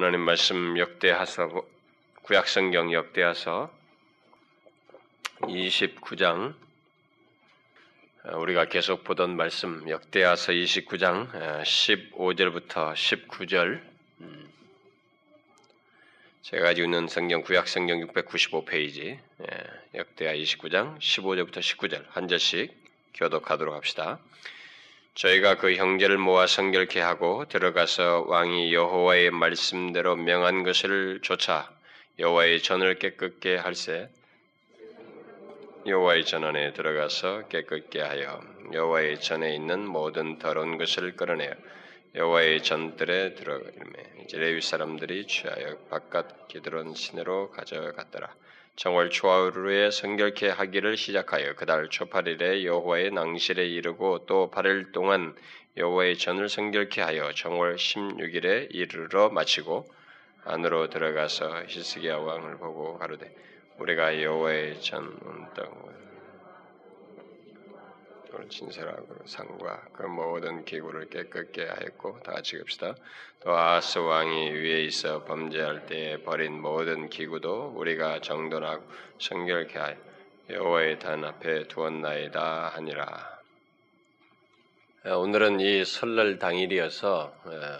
하나님 말씀 역대하서 구약성경 역대하서 29장 우리가 계속 보던 말씀 역대하서 29장 15절부터 19절. 제가 가지고 있는 성경 구약성경 695페이지 역대하 29장 15절부터 19절. 한 절씩 교독하도록 합시다. 저희가 그 형제를 모아 성결케 하고 들어가서 왕이 여호와의 말씀대로 명한 것을 조차 여호와의 전을 깨끗게 할세 여호와의 전 안에 들어가서 깨끗게 하여 여호와의 전에 있는 모든 더러운 것을 끌어내어 여호와의 전들에 들어가매 이제 레위 사람들이 취하여 바깥 기드론 시내로 가져갔더라. 정월 초하루에 성결케 하기를 시작하여 그달 초팔일에 여호와의 낭실에 이르고 또 8일 동안 여호와의 전을 성결케 하여 정월 16일에 이르러 마치고 안으로 들어가서 히스기야 왕을 보고 가로되 우리가 여호와의 전운 동을 진설하고 상과 그 모든 기구를 깨끗게 하였고 다 같이 읍시다. 또 아스 왕이 위에 있어 범죄할 때 버린 모든 기구도 우리가 정돈하고 성결케 하여 여호와의 단 앞에 두었나이다 하니라. 오늘은 이 설날 당일이어서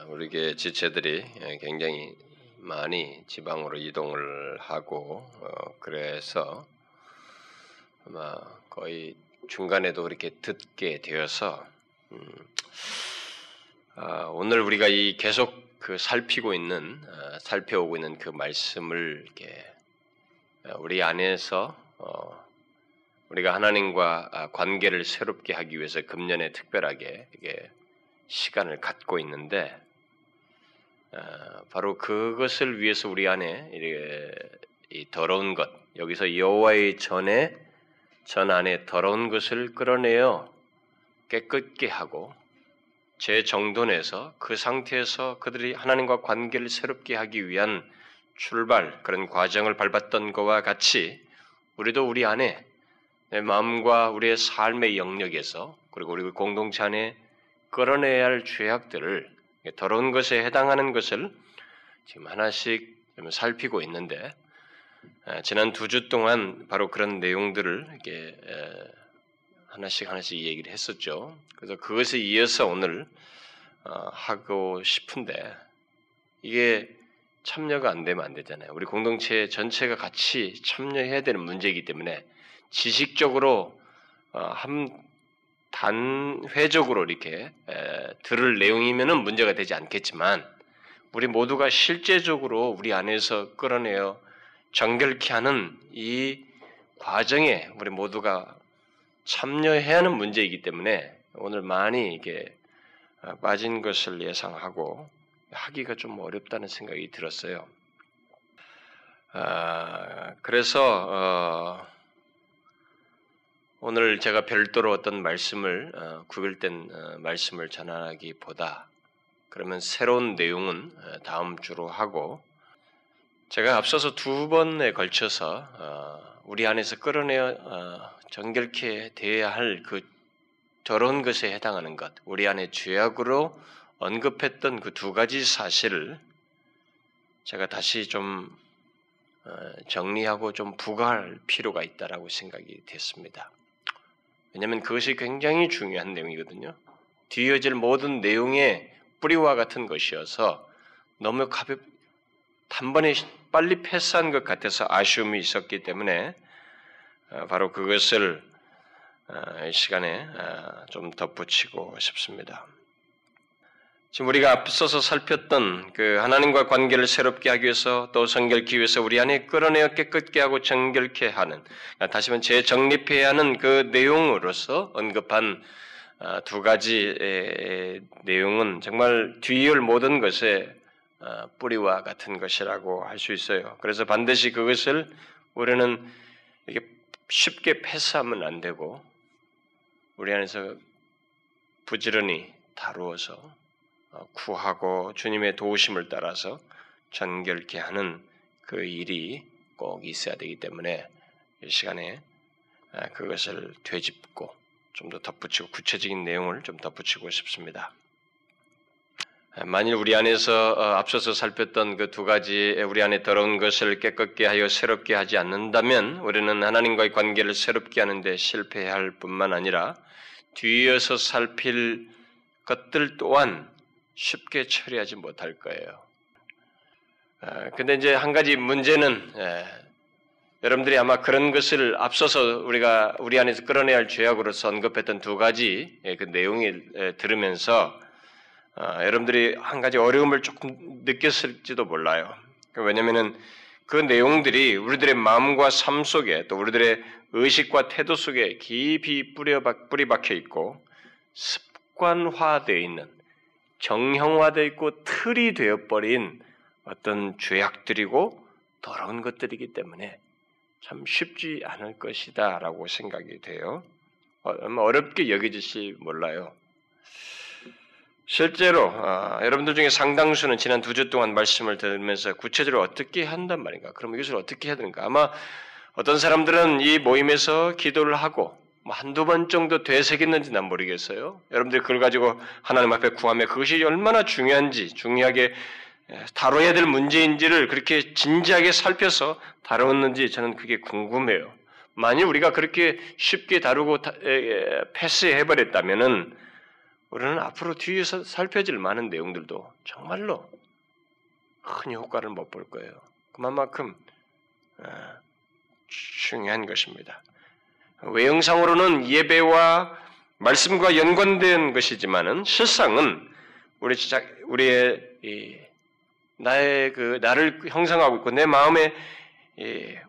우리게 지체들이 굉장히 많이 지방으로 이동을 하고 어, 그래서 아마 거의 중간에도 이렇게 듣게 되어서 음, 아, 오늘 우리가 이 계속 그 살피고 있는 아, 살펴오고 있는 그 말씀을 이렇게 아, 우리 안에서 어, 우리가 하나님과 아, 관계를 새롭게 하기 위해서 금년에 특별하게 이게 시간을 갖고 있는데 아, 바로 그것을 위해서 우리 안에 이 더러운 것 여기서 여호와의 전에 전 안에 더러운 것을 끌어내어 깨끗게 하고 재정돈해서 그 상태에서 그들이 하나님과 관계를 새롭게 하기 위한 출발 그런 과정을 밟았던 것과 같이 우리도 우리 안에 내 마음과 우리의 삶의 영역에서 그리고 우리 공동체 안에 끌어내야 할 죄악들을 더러운 것에 해당하는 것을 지금 하나씩 살피고 있는데 지난 두 주 동안 바로 그런 내용들을 이렇게 하나씩 하나씩 얘기를 했었죠. 그래서 그것에 이어서 오늘 어, 하고 싶은데 이게 참여가 안 되면 안 되잖아요. 우리 공동체 전체가 같이 참여해야 되는 문제이기 때문에 지식적으로 어, 한 단회적으로 이렇게 들을 내용이면은 문제가 되지 않겠지만 우리 모두가 실제적으로 우리 안에서 끌어내어 정결케 하는 이 과정에 우리 모두가 참여해야 하는 문제이기 때문에 오늘 많이 이게 어, 빠진 것을 예상하고 하기가 좀 어렵다는 생각이 들었어요. 아, 그래서 어, 오늘 제가 별도로 어떤 말씀을 어, 구별된 어, 말씀을 전하기보다 그러면 새로운 내용은 어, 다음 주로 하고 제가 앞서서 두 번에 걸쳐서 어, 우리 안에서 끌어내어 어, 정결케 되어야 할그 더러운 것에 해당하는 것, 우리 안에 죄악으로 언급했던 그 두 가지 사실을 제가 다시 좀 어, 정리하고 좀 부과할 필요가 있다라고 생각이 됐습니다. 왜냐하면 그것이 굉장히 중요한 내용이거든요. 뒤이어질 모든 내용의 뿌리와 같은 것이어서 너무 가볍 단번에 빨리 패스한 것 같아서 아쉬움이 있었기 때문에 어, 바로 그것을 어, 이 시간에 어, 좀 덧붙이고 싶습니다. 지금 우리가 앞서서 살폈던 그 하나님과 관계를 새롭게 하기 위해서 또 성결케 위해서 우리 안에 끌어내어 깨끗게 하고 정결케 하는 다시 말해 재정립해야 하는 그 내용으로서 언급한 두 가지 내용은 정말 뒤이을 모든 것에 어, 뿌리와 같은 것이라고 할 수 있어요. 그래서 반드시 그것을 우리는 이렇게 쉽게 패스하면 안 되고 우리 안에서 부지런히 다루어서 어, 구하고 주님의 도우심을 따라서 전결케 하는 그 일이 꼭 있어야 되기 때문에 이 시간에 아, 그것을 되짚고 좀 더 덧붙이고 구체적인 내용을 좀 덧붙이고 싶습니다. 만일 우리 안에서 어, 앞서서 살폈던 그 두 가지 우리 안에 더러운 것을 깨끗게 하여 새롭게 하지 않는다면 우리는 하나님과의 관계를 새롭게 하는데 실패할 뿐만 아니라 뒤이어서 살필 것들 또한 쉽게 처리하지 못할 거예요. 아, 근데 이제 한 가지 문제는 예, 여러분들이 아마 그런 것을 앞서서 우리가 우리 안에서 끌어내야 할 죄악으로서 언급했던 두 가지 예, 그 내용을 예, 들으면서 어, 여러분들이 한 가지 어려움을 조금 느꼈을지도 몰라요. 왜냐하면은 그 내용들이 우리들의 마음과 삶 속에 또 우리들의 의식과 태도 속에 깊이 뿌리 박혀 있고 습관화되어 있는 정형화되어 있고 틀이 되어버린 어떤 죄악들이고 더러운 것들이기 때문에 참 쉽지 않을 것이다 라고 생각이 돼요. 어, 어렵게 여겨질지 몰라요. 실제로 어, 여러분들 중에 상당수는 지난 두 주 동안 말씀을 들으면서 구체적으로 어떻게 한단 말인가? 그럼 이것을 어떻게 해야 되는가? 아마 어떤 사람들은 이 모임에서 기도를 하고 뭐 한두 번 정도 되새겼는지 난 모르겠어요. 여러분들 그걸 가지고 하나님 앞에 구하며 그것이 얼마나 중요한지 중요하게 다뤄야 될 문제인지를 그렇게 진지하게 살펴서 다뤘는지 저는 그게 궁금해요. 만일 우리가 그렇게 쉽게 다루고 패스해버렸다면은 우리는 앞으로 뒤에서 살펴질 많은 내용들도 정말로 큰 효과를 못 볼 거예요. 그만큼 어, 중요한 것입니다. 외형상으로는 예배와 말씀과 연관된 것이지만은 실상은 우리 진짜 우리의 나의 그 나를 형성하고 있고 내 마음에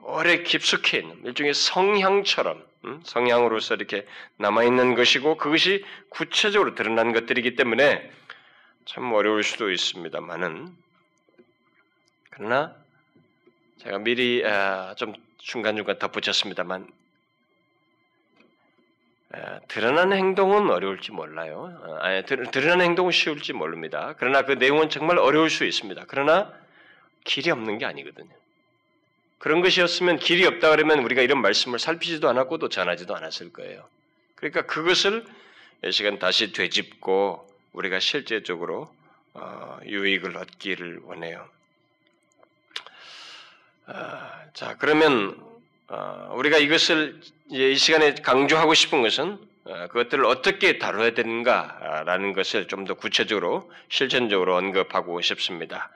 오래 깊숙이 있는 일종의 성향처럼 음? 성향으로서 이렇게 남아 있는 것이고 그것이 구체적으로 드러난 것들이기 때문에 참 어려울 수도 있습니다만은 그러나 제가 미리 아, 좀 중간중간 덧붙였습니다만 아, 드러나는 행동은 어려울지 몰라요. 아, 아니, 드러나는 행동은 쉬울지 모릅니다. 그러나 그 내용은 정말 어려울 수 있습니다. 그러나 길이 없는 게 아니거든요. 그런 것이었으면 길이 없다 그러면 우리가 이런 말씀을 살피지도 않았고 또 전하지도 않았을 거예요. 그러니까 그것을 이 시간 다시 되짚고 우리가 실제적으로 어, 유익을 얻기를 원해요. 아, 자 그러면 어, 우리가 이것을 이 시간에 강조하고 싶은 것은 어, 그것들을 어떻게 다뤄야 되는가라는 것을 좀 더 구체적으로 실천적으로 언급하고 싶습니다.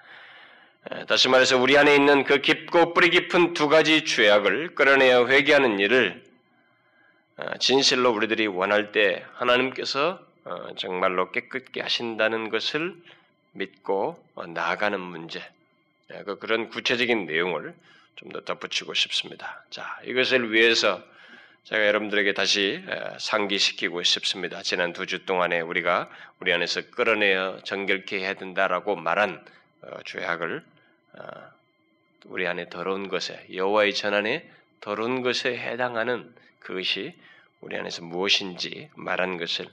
다시 말해서 우리 안에 있는 그 깊고 뿌리 깊은 두 가지 죄악을 끌어내어 회개하는 일을 어, 진실로 우리들이 원할 때 하나님께서 정말로 깨끗게 하신다는 것을 믿고 나아가는 문제, 그 그런 구체적인 내용을 좀 더 덧붙이고 싶습니다. 자, 이것을 위해서 제가 여러분들에게 다시 상기시키고 싶습니다. 지난 두 주 동안에 우리가 우리 안에서 끌어내어 정결케 해야 된다라고 말한 어, 죄악을 어, 우리 안에 더러운 것에 여호와의 전안에 더러운 것에 해당하는 그것이 우리 안에서 무엇인지 말한 것을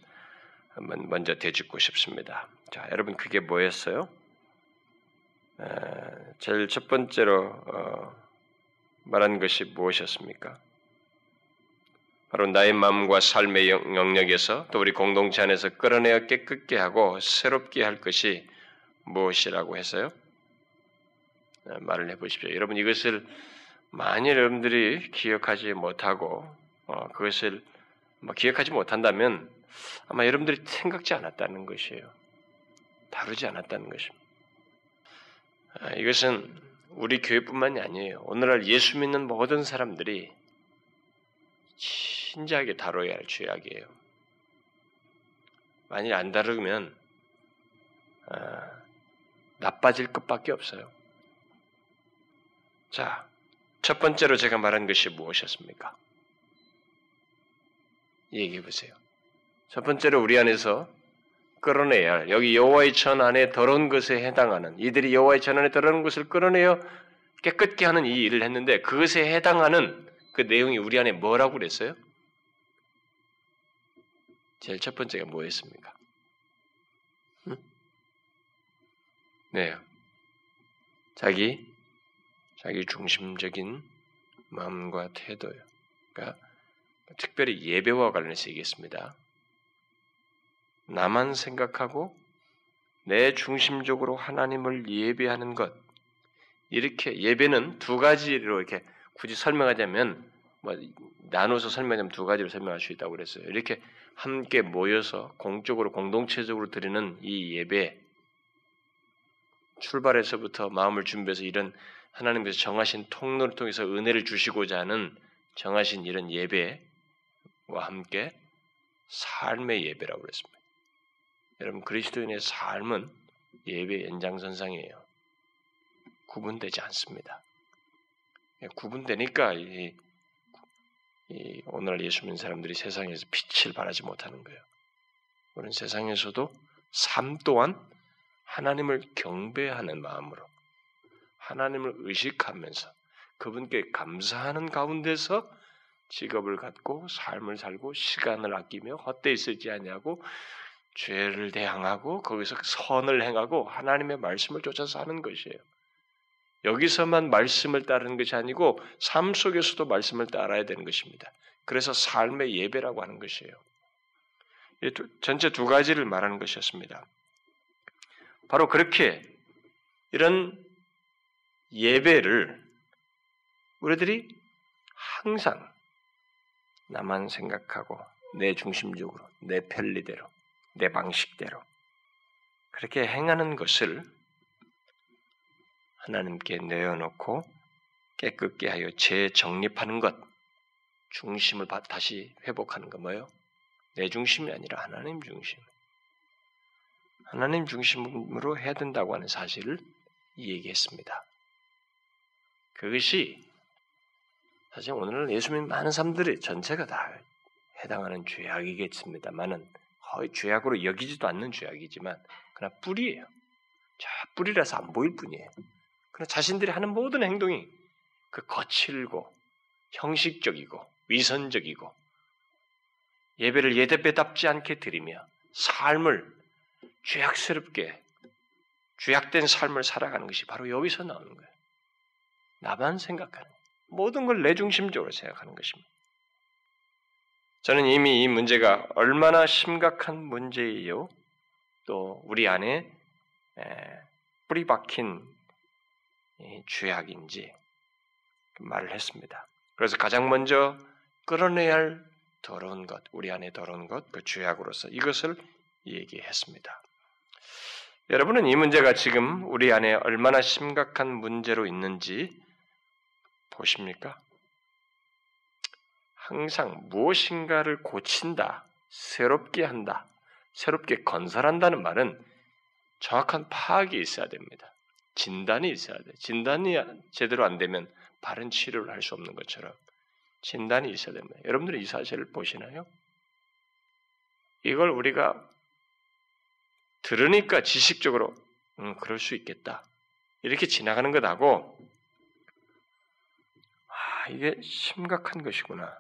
한번 먼저 되짚고 싶습니다. 자, 여러분 그게 뭐였어요? 제일 첫 번째로 어, 말한 것이 무엇이었습니까? 바로 나의 마음과 삶의 영역에서 또 우리 공동체 안에서 끌어내어 깨끗게 하고 새롭게 할 것이 무엇이라고 해서요? 네, 말을 해보십시오. 여러분 이것을 만일 여러분들이 기억하지 못하고 어, 그것을 뭐 기억하지 못한다면 아마 여러분들이 생각지 않았다는 것이에요. 다루지 않았다는 것입니다. 아, 이것은 우리 교회뿐만이 아니에요. 오늘날 예수 믿는 모든 사람들이 진지하게 다뤄야 할 죄악이에요. 만일 안 다루면 아, 나빠질 것밖에 없어요. 자, 첫 번째로 제가 말한 것이 무엇이었습니까? 얘기해 보세요. 첫 번째로 우리 안에서 끌어내야 할 여기 여호와의 전 안에 더러운 것에 해당하는 이들이 여호와의 전 안에 더러운 것을 끌어내어 깨끗게 하는 이 일을 했는데 그것에 해당하는 그 내용이 우리 안에 뭐라고 그랬어요? 제일 첫 번째가 뭐였습니까? 응? 네. 자기 자기 중심적인 마음과 태도요. 그러니까 특별히 예배와 관련해서 얘기했습니다. 나만 생각하고 내 중심적으로 하나님을 예배하는 것. 이렇게 예배는 두 가지로 이렇게 굳이 설명하자면 뭐 나눠서 설명하면 두 가지로 설명할 수 있다고 그랬어요. 이렇게 함께 모여서 공적으로 공동체적으로 드리는 이 예배 출발에서부터 마음을 준비해서 이런 하나님께서 정하신 통로를 통해서 은혜를 주시고자 하는 정하신 이런 예배와 함께 삶의 예배라고 그랬습니다. 여러분 그리스도인의 삶은 예배 연장선상이에요. 구분되지 않습니다. 구분되니까 이, 이 오늘 예수 믿는 사람들이 세상에서 빛을 발하지 못하는 거예요. 우리는 세상에서도 삶 또한 하나님을 경배하는 마음으로 하나님을 의식하면서 그분께 감사하는 가운데서 직업을 갖고 삶을 살고 시간을 아끼며 헛되이 쓰지 않냐고 죄를 대항하고 거기서 선을 행하고 하나님의 말씀을 쫓아서 사는 것이에요. 여기서만 말씀을 따르는 것이 아니고 삶 속에서도 말씀을 따라야 되는 것입니다. 그래서 삶의 예배라고 하는 것이에요. 전체 두 가지를 말하는 것이었습니다. 바로 그렇게 이런 예배를 우리들이 항상 나만 생각하고 내 중심적으로 내 편리대로 내 방식대로 그렇게 행하는 것을 하나님께 내어놓고 깨끗게 하여 재정립하는 것, 중심을 다시 회복하는 거 뭐예요? 내 중심이 아니라 하나님 중심. 하나님 중심으로 해야 된다고 하는 사실을 얘기했습니다. 그것이 사실 오늘날 예수 믿는 많은 사람들이 전체가 다 해당하는 죄악이겠습니다만은 거의 죄악으로 여기지도 않는 죄악이지만 그러나 뿌리예요. 저 뿌리라서 안 보일 뿐이에요. 그러나 자신들이 하는 모든 행동이 그 거칠고 형식적이고 위선적이고 예배를 예대배답지 않게 드리며 삶을 죄악스럽게 죄악된 삶을 살아가는 것이 바로 여기서 나오는 거예요. 나만 생각하는 모든 걸 내 중심적으로 생각하는 것입니다. 저는 이미 이 문제가 얼마나 심각한 문제이요, 또 우리 안에 뿌리 박힌 죄악인지 말을 했습니다. 그래서 가장 먼저 끌어내야 할 더러운 것, 우리 안에 더러운 것, 그 죄악으로서 이것을 얘기했습니다. 여러분은 이 문제가 지금 우리 안에 얼마나 심각한 문제로 있는지 보십니까? 항상 무엇인가를 고친다, 새롭게 한다, 새롭게 건설한다는 말은 정확한 파악이 있어야 됩니다. 진단이 있어야 돼. 진단이 제대로 안 되면 바른 치료를 할 수 없는 것처럼 진단이 있어야 됩니다. 여러분들이 이 사실을 보시나요? 이걸 우리가 들으니까 지식적으로 음, 그럴 수 있겠다. 이렇게 지나가는 것하고 아, 이게 심각한 것이구나.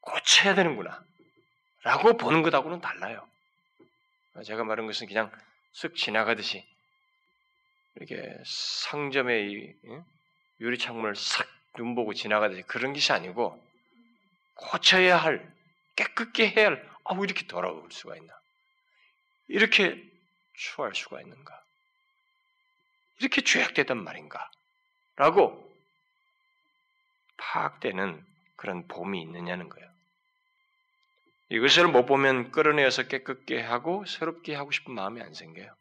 고쳐야 되는구나. 라고 보는 것하고는 달라요. 제가 말한 것은 그냥 쓱 지나가듯이 이렇게 상점의 유리 창문을 싹 눈보고 지나가듯이 그런 것이 아니고 고쳐야 할 깨끗게 해야 할 아우 이렇게 돌아올 수가 있나? 이렇게 추할 수가 있는가? 이렇게 죄악되단 말인가? 라고 파악되는 그런 봄이 있느냐는 거예요. 이것을 못 보면 끌어내어서 깨끗게 하고 새롭게 하고 싶은 마음이 안 생겨요.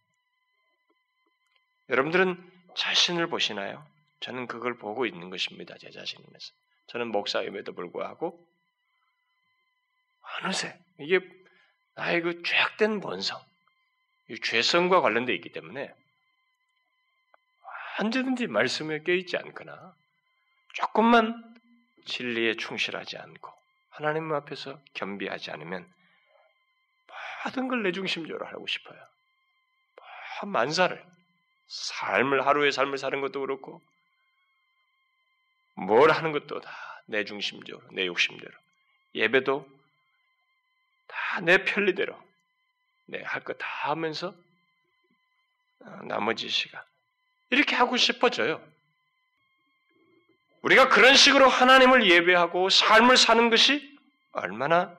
여러분들은 자신을 보시나요? 저는 그걸 보고 있는 것입니다. 제 자신에서. 저는 목사임에도 불구하고 어느새 이게 나의 그 죄악된 본성, 이 죄성과 관련되어 있기 때문에 언제든지 말씀에 깨있지 않거나 조금만 진리에 충실하지 않고 하나님 앞에서 겸비하지 않으면 모든 걸 내 중심적으로 하고 싶어요. 만사를 삶을 하루의 삶을 사는 것도 그렇고 뭘 하는 것도 다 내 중심적으로 내 욕심대로 예배도 다 내 편리대로 내할거 다 하면서 어, 나머지 시간 이렇게 하고 싶어져요. 우리가 그런 식으로 하나님을 예배하고 삶을 사는 것이 얼마나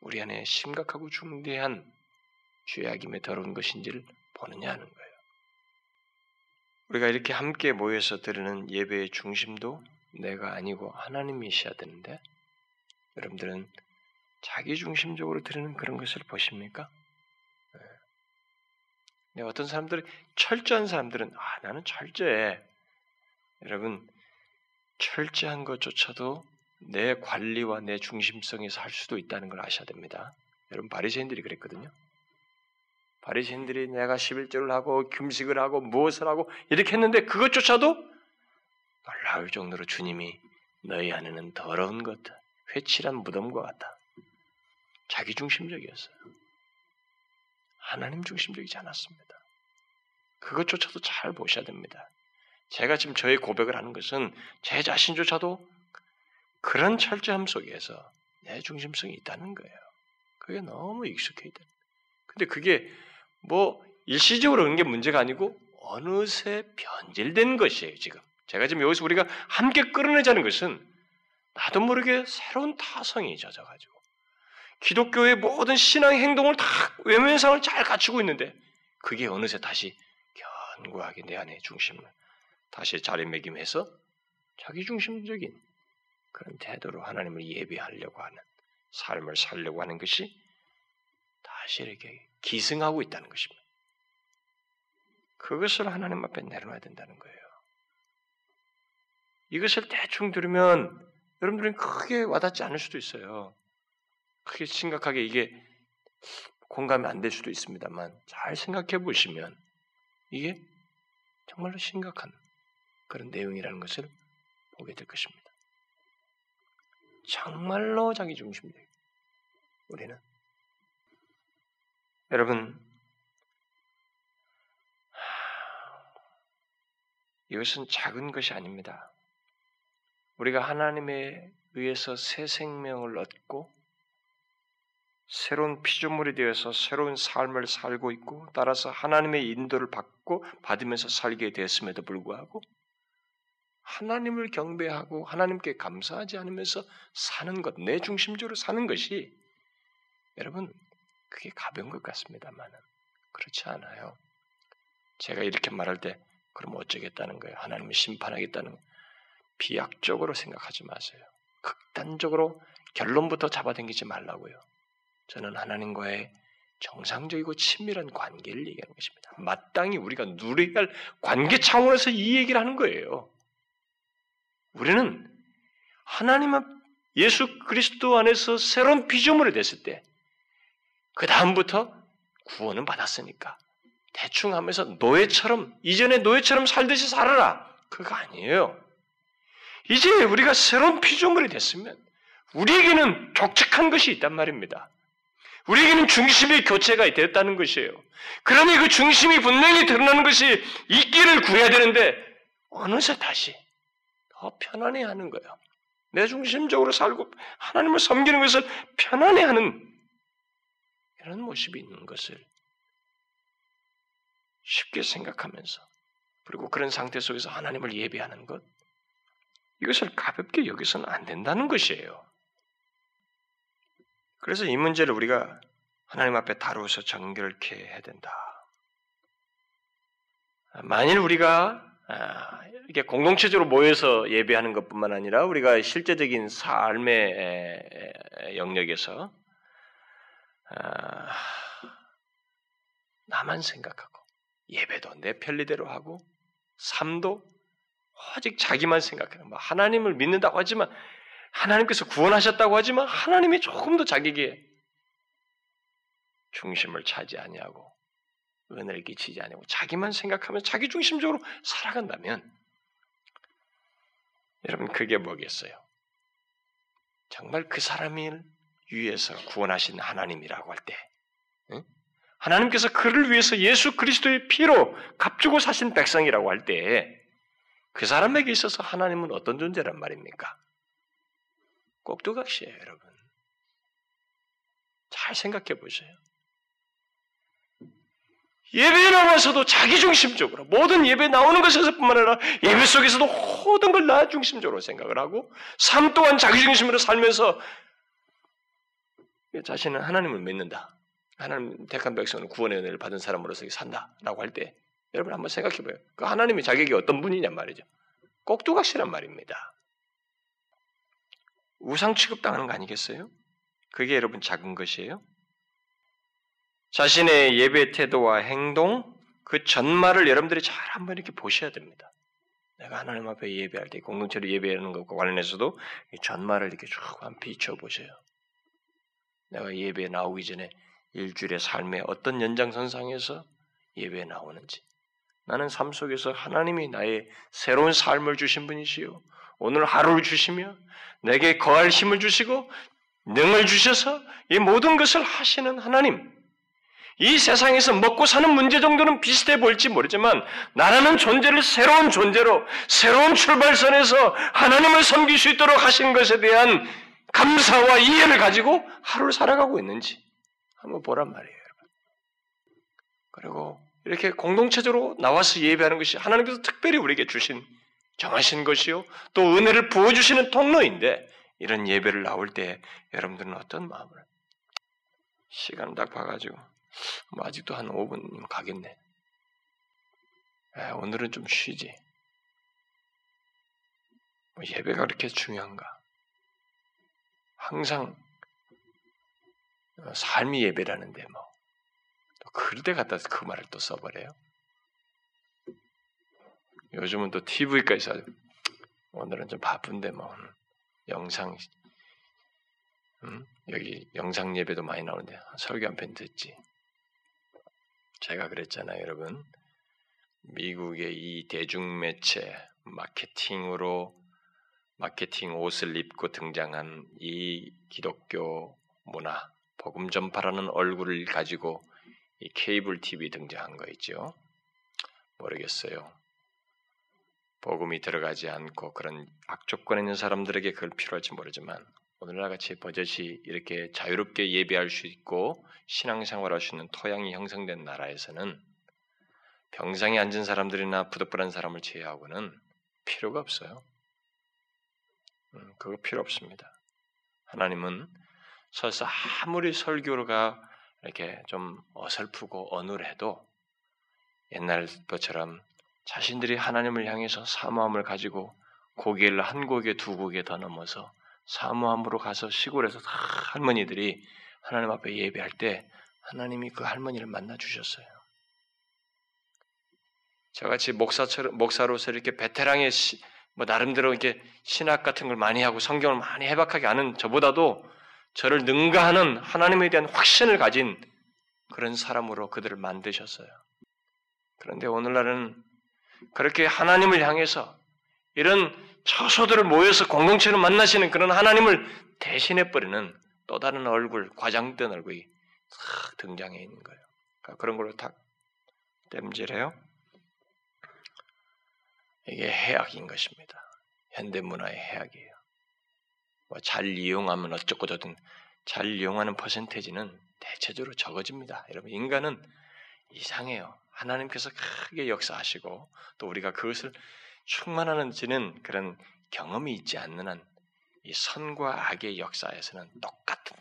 우리 안에 심각하고 중대한 죄악임에 더러운 것인지를 보느냐는 거예요. 우리가 이렇게 함께 모여서 드리는 예배의 중심도 내가 아니고 하나님이셔야 되는데 여러분들은 자기 중심적으로 드리는 그런 것을 보십니까? 네. 어떤 사람들은 철저한 사람들은 아 나는 철저해. 여러분 철저한 것조차도 내 관리와 내 중심성에서 할 수도 있다는 걸 아셔야 됩니다. 여러분 바리새인들이 그랬거든요. 바리새인들이 내가 11절을 하고 금식을 하고 무엇을 하고 이렇게 했는데 그것조차도 놀라울 정도로 주님이 너희 안에는 더러운 것, 회칠한 무덤과 같다. 자기 중심적이었어요. 하나님 중심적이지 않았습니다. 그것조차도 잘 보셔야 됩니다. 제가 지금 저의 고백을 하는 것은 제 자신조차도 그런 철저함 속에서 내 중심성이 있다는 거예요. 그게 너무 익숙해 있다. 근데 그게 뭐 일시적으로 그런 게 문제가 아니고 어느새 변질된 것이에요, 지금. 제가 지금 여기서 우리가 함께 끌어내자는 것은 나도 모르게 새로운 타성이 젖어가지고 기독교의 모든 신앙 행동을 다 외면상을 잘 갖추고 있는데 그게 어느새 다시 견고하게 내 안에 중심을 다시 자리매김해서 자기 중심적인 그런 태도로 하나님을 예배하려고 하는 삶을 살려고 하는 것이 다시 이렇게 기승하고 있다는 것입니다. 그것을 하나님 앞에 내려놔야 된다는 거예요. 이것을 대충 들으면 여러분들은 크게 와닿지 않을 수도 있어요. 크게 심각하게 이게 공감이 안 될 수도 있습니다만 잘 생각해 보시면 이게 정말로 심각한 그런 내용이라는 것을 보게 될 것입니다. 정말로 자기 중심적 우리는 여러분 이것은 작은 것이 아닙니다. 우리가 하나님에 의해서 새 생명을 얻고 새로운 피조물이 되어서 새로운 삶을 살고 있고 따라서 하나님의 인도를 받고 받으면서 살게 되었음에도 불구하고 하나님을 경배하고 하나님께 감사하지 않으면서 사는 것, 내 중심적으로 사는 것이 여러분 그게 가벼운 것 같습니다만은 그렇지 않아요. 제가 이렇게 말할 때 그럼 어쩌겠다는 거예요. 하나님을 심판하겠다는 비약적으로 생각하지 마세요. 극단적으로 결론부터 잡아당기지 말라고요. 저는 하나님과의 정상적이고 친밀한 관계를 얘기하는 것입니다. 마땅히 우리가 누려야 할 관계 차원에서 이 얘기를 하는 거예요. 우리는 하나님 앞 예수 그리스도 안에서 새로운 피조물이 됐을 때, 그 다음부터 구원은 받았으니까 대충 하면서 노예처럼 이전에 노예처럼 살듯이 살아라. 그거 아니에요. 이제 우리가 새로운 피조물이 됐으면 우리에게는 독특한 것이 있단 말입니다. 우리에게는 중심의 교체가 되었다는 것이에요. 그러니 그 중심이 분명히 드러나는 것이 있기를 구해야 되는데 어느새 다시 더 편안해하는 거예요. 내 중심적으로 살고 하나님을 섬기는 것을 편안해하는 이런 모습이 있는 것을 쉽게 생각하면서 그리고 그런 상태 속에서 하나님을 예배하는 것 이것을 가볍게 여기서는 안 된다는 것이에요. 그래서 이 문제를 우리가 하나님 앞에 다루어서 정결케 해야 된다. 만일 우리가 아, 이게 공동체적으로 모여서 예배하는 것뿐만 아니라 우리가 실제적인 삶의 영역에서 아, 나만 생각하고 예배도 내 편리대로 하고 삶도 오직 자기만 생각하는 뭐 하나님을 믿는다고 하지만 하나님께서 구원하셨다고 하지만 하나님이 조금 더 자기에게 중심을 차지 아니하고 은혜를 끼치지 아니하고 자기만 생각하면 자기 중심적으로 살아간다면 여러분 그게 뭐겠어요? 정말 그 사람을 위해서 구원하신 하나님이라고 할 때, 응? 하나님께서 그를 위해서 예수 그리스도의 피로 값주고 사신 백성이라고 할 때, 그 사람에게 있어서 하나님은 어떤 존재란 말입니까? 꼭두각시예요, 여러분. 잘 생각해 보세요. 예배에 나와서도 자기중심적으로 모든 예배 나오는 것에서뿐만 아니라 예배 속에서도 모든 걸 나 중심적으로 생각을 하고 삶 또한 자기중심으로 살면서 자신은 하나님을 믿는다. 하나님 택한 백성은 구원의 은혜를 받은 사람으로서 산다라고 할 때 여러분 한번 생각해 봐요. 그 하나님이 자격이 어떤 분이냐 말이죠. 꼭두각시란 말입니다. 우상 취급당하는 거 아니겠어요? 그게 여러분 작은 것이에요? 자신의 예배 태도와 행동, 그 전말을 여러분들이 잘 한번 이렇게 보셔야 됩니다. 내가 하나님 앞에 예배할 때 공동체로 예배하는 것과 관련해서도 전말을 이렇게 쭉 한번 비춰보세요. 내가 예배에 나오기 전에 일주일의 삶의 어떤 연장선상에서 예배에 나오는지 나는 삶 속에서 하나님이 나의 새로운 삶을 주신 분이시요 오늘 하루를 주시며 내게 거할 힘을 주시고 능을 주셔서 이 모든 것을 하시는 하나님 이 세상에서 먹고 사는 문제 정도는 비슷해 보일지 모르지만 나라는 존재를 새로운 존재로 새로운 출발선에서 하나님을 섬길 수 있도록 하신 것에 대한 감사와 이해를 가지고 하루를 살아가고 있는지 한번 보란 말이에요, 여러분. 그리고 이렇게 공동체적으로 나와서 예배하는 것이 하나님께서 특별히 우리에게 주신 정하신 것이요. 또 은혜를 부어 주시는 통로인데 이런 예배를 나올 때 여러분들은 어떤 마음을 시간 딱 봐가지고 뭐 아직도 한 5분이면 가겠네. 에, 오늘은 좀 쉬지. 뭐 예배가 그렇게 중요한가? 항상 어, 삶이 예배라는데 뭐 그럴 때 갖다 그 말을 또 써버려요. 요즘은 또 TV까지 써. 오늘은 좀 바쁜데 뭐 영상 음? 여기 영상 예배도 많이 나오는데 설교 한 편 듣지. 제가 그랬잖아요, 여러분. 미국의 이 대중매체 마케팅으로 마케팅 옷을 입고 등장한 이 기독교 문화, 복음 전파라는 얼굴을 가지고 이 케이블 TV 등장한 거 있죠. 모르겠어요. 복음이 들어가지 않고 그런 악조건에 있는 사람들에게 그걸 필요할지 모르지만 오늘날 같이 버젓이 이렇게 자유롭게 예배할 수 있고 신앙생활할 수 있는 토양이 형성된 나라에서는 병상에 앉은 사람들이나 부득불한 사람을 제외하고는 필요가 없어요. 음, 그거 필요 없습니다. 하나님은 설사 아무리 설교가 이렇게 좀 어설프고 어눌해도 옛날 것처럼 자신들이 하나님을 향해서 사모함을 가지고 고개를 한 고개 두 고개 더 넘어서 사모함으로 가서 시골에서 다 할머니들이 하나님 앞에 예배할 때 하나님이 그 할머니를 만나 주셨어요. 저같이 목사처럼 목사로서 이렇게 베테랑의 시, 뭐 나름대로 이렇게 신학 같은 걸 많이 하고 성경을 많이 해박하게 아는 저보다도 저를 능가하는 하나님에 대한 확신을 가진 그런 사람으로 그들을 만드셨어요. 그런데 오늘날은 그렇게 하나님을 향해서 이런 처소들을 모여서 공동체로 만나시는 그런 하나님을 대신해버리는 또 다른 얼굴, 과장된 얼굴이 탁 등장해 있는 거예요. 그러니까 그런 걸로 탁 땜질해요. 이게 해악인 것입니다. 현대 문화의 해악이에요. 뭐 잘 이용하면 어쩌고 저든 잘 이용하는 퍼센테지는 대체적으로 적어집니다. 여러분 인간은 이상해요. 하나님께서 크게 역사하시고 또 우리가 그것을 충만하는지는 그런 경험이 있지 않는 한 이 선과 악의 역사에서는 똑같은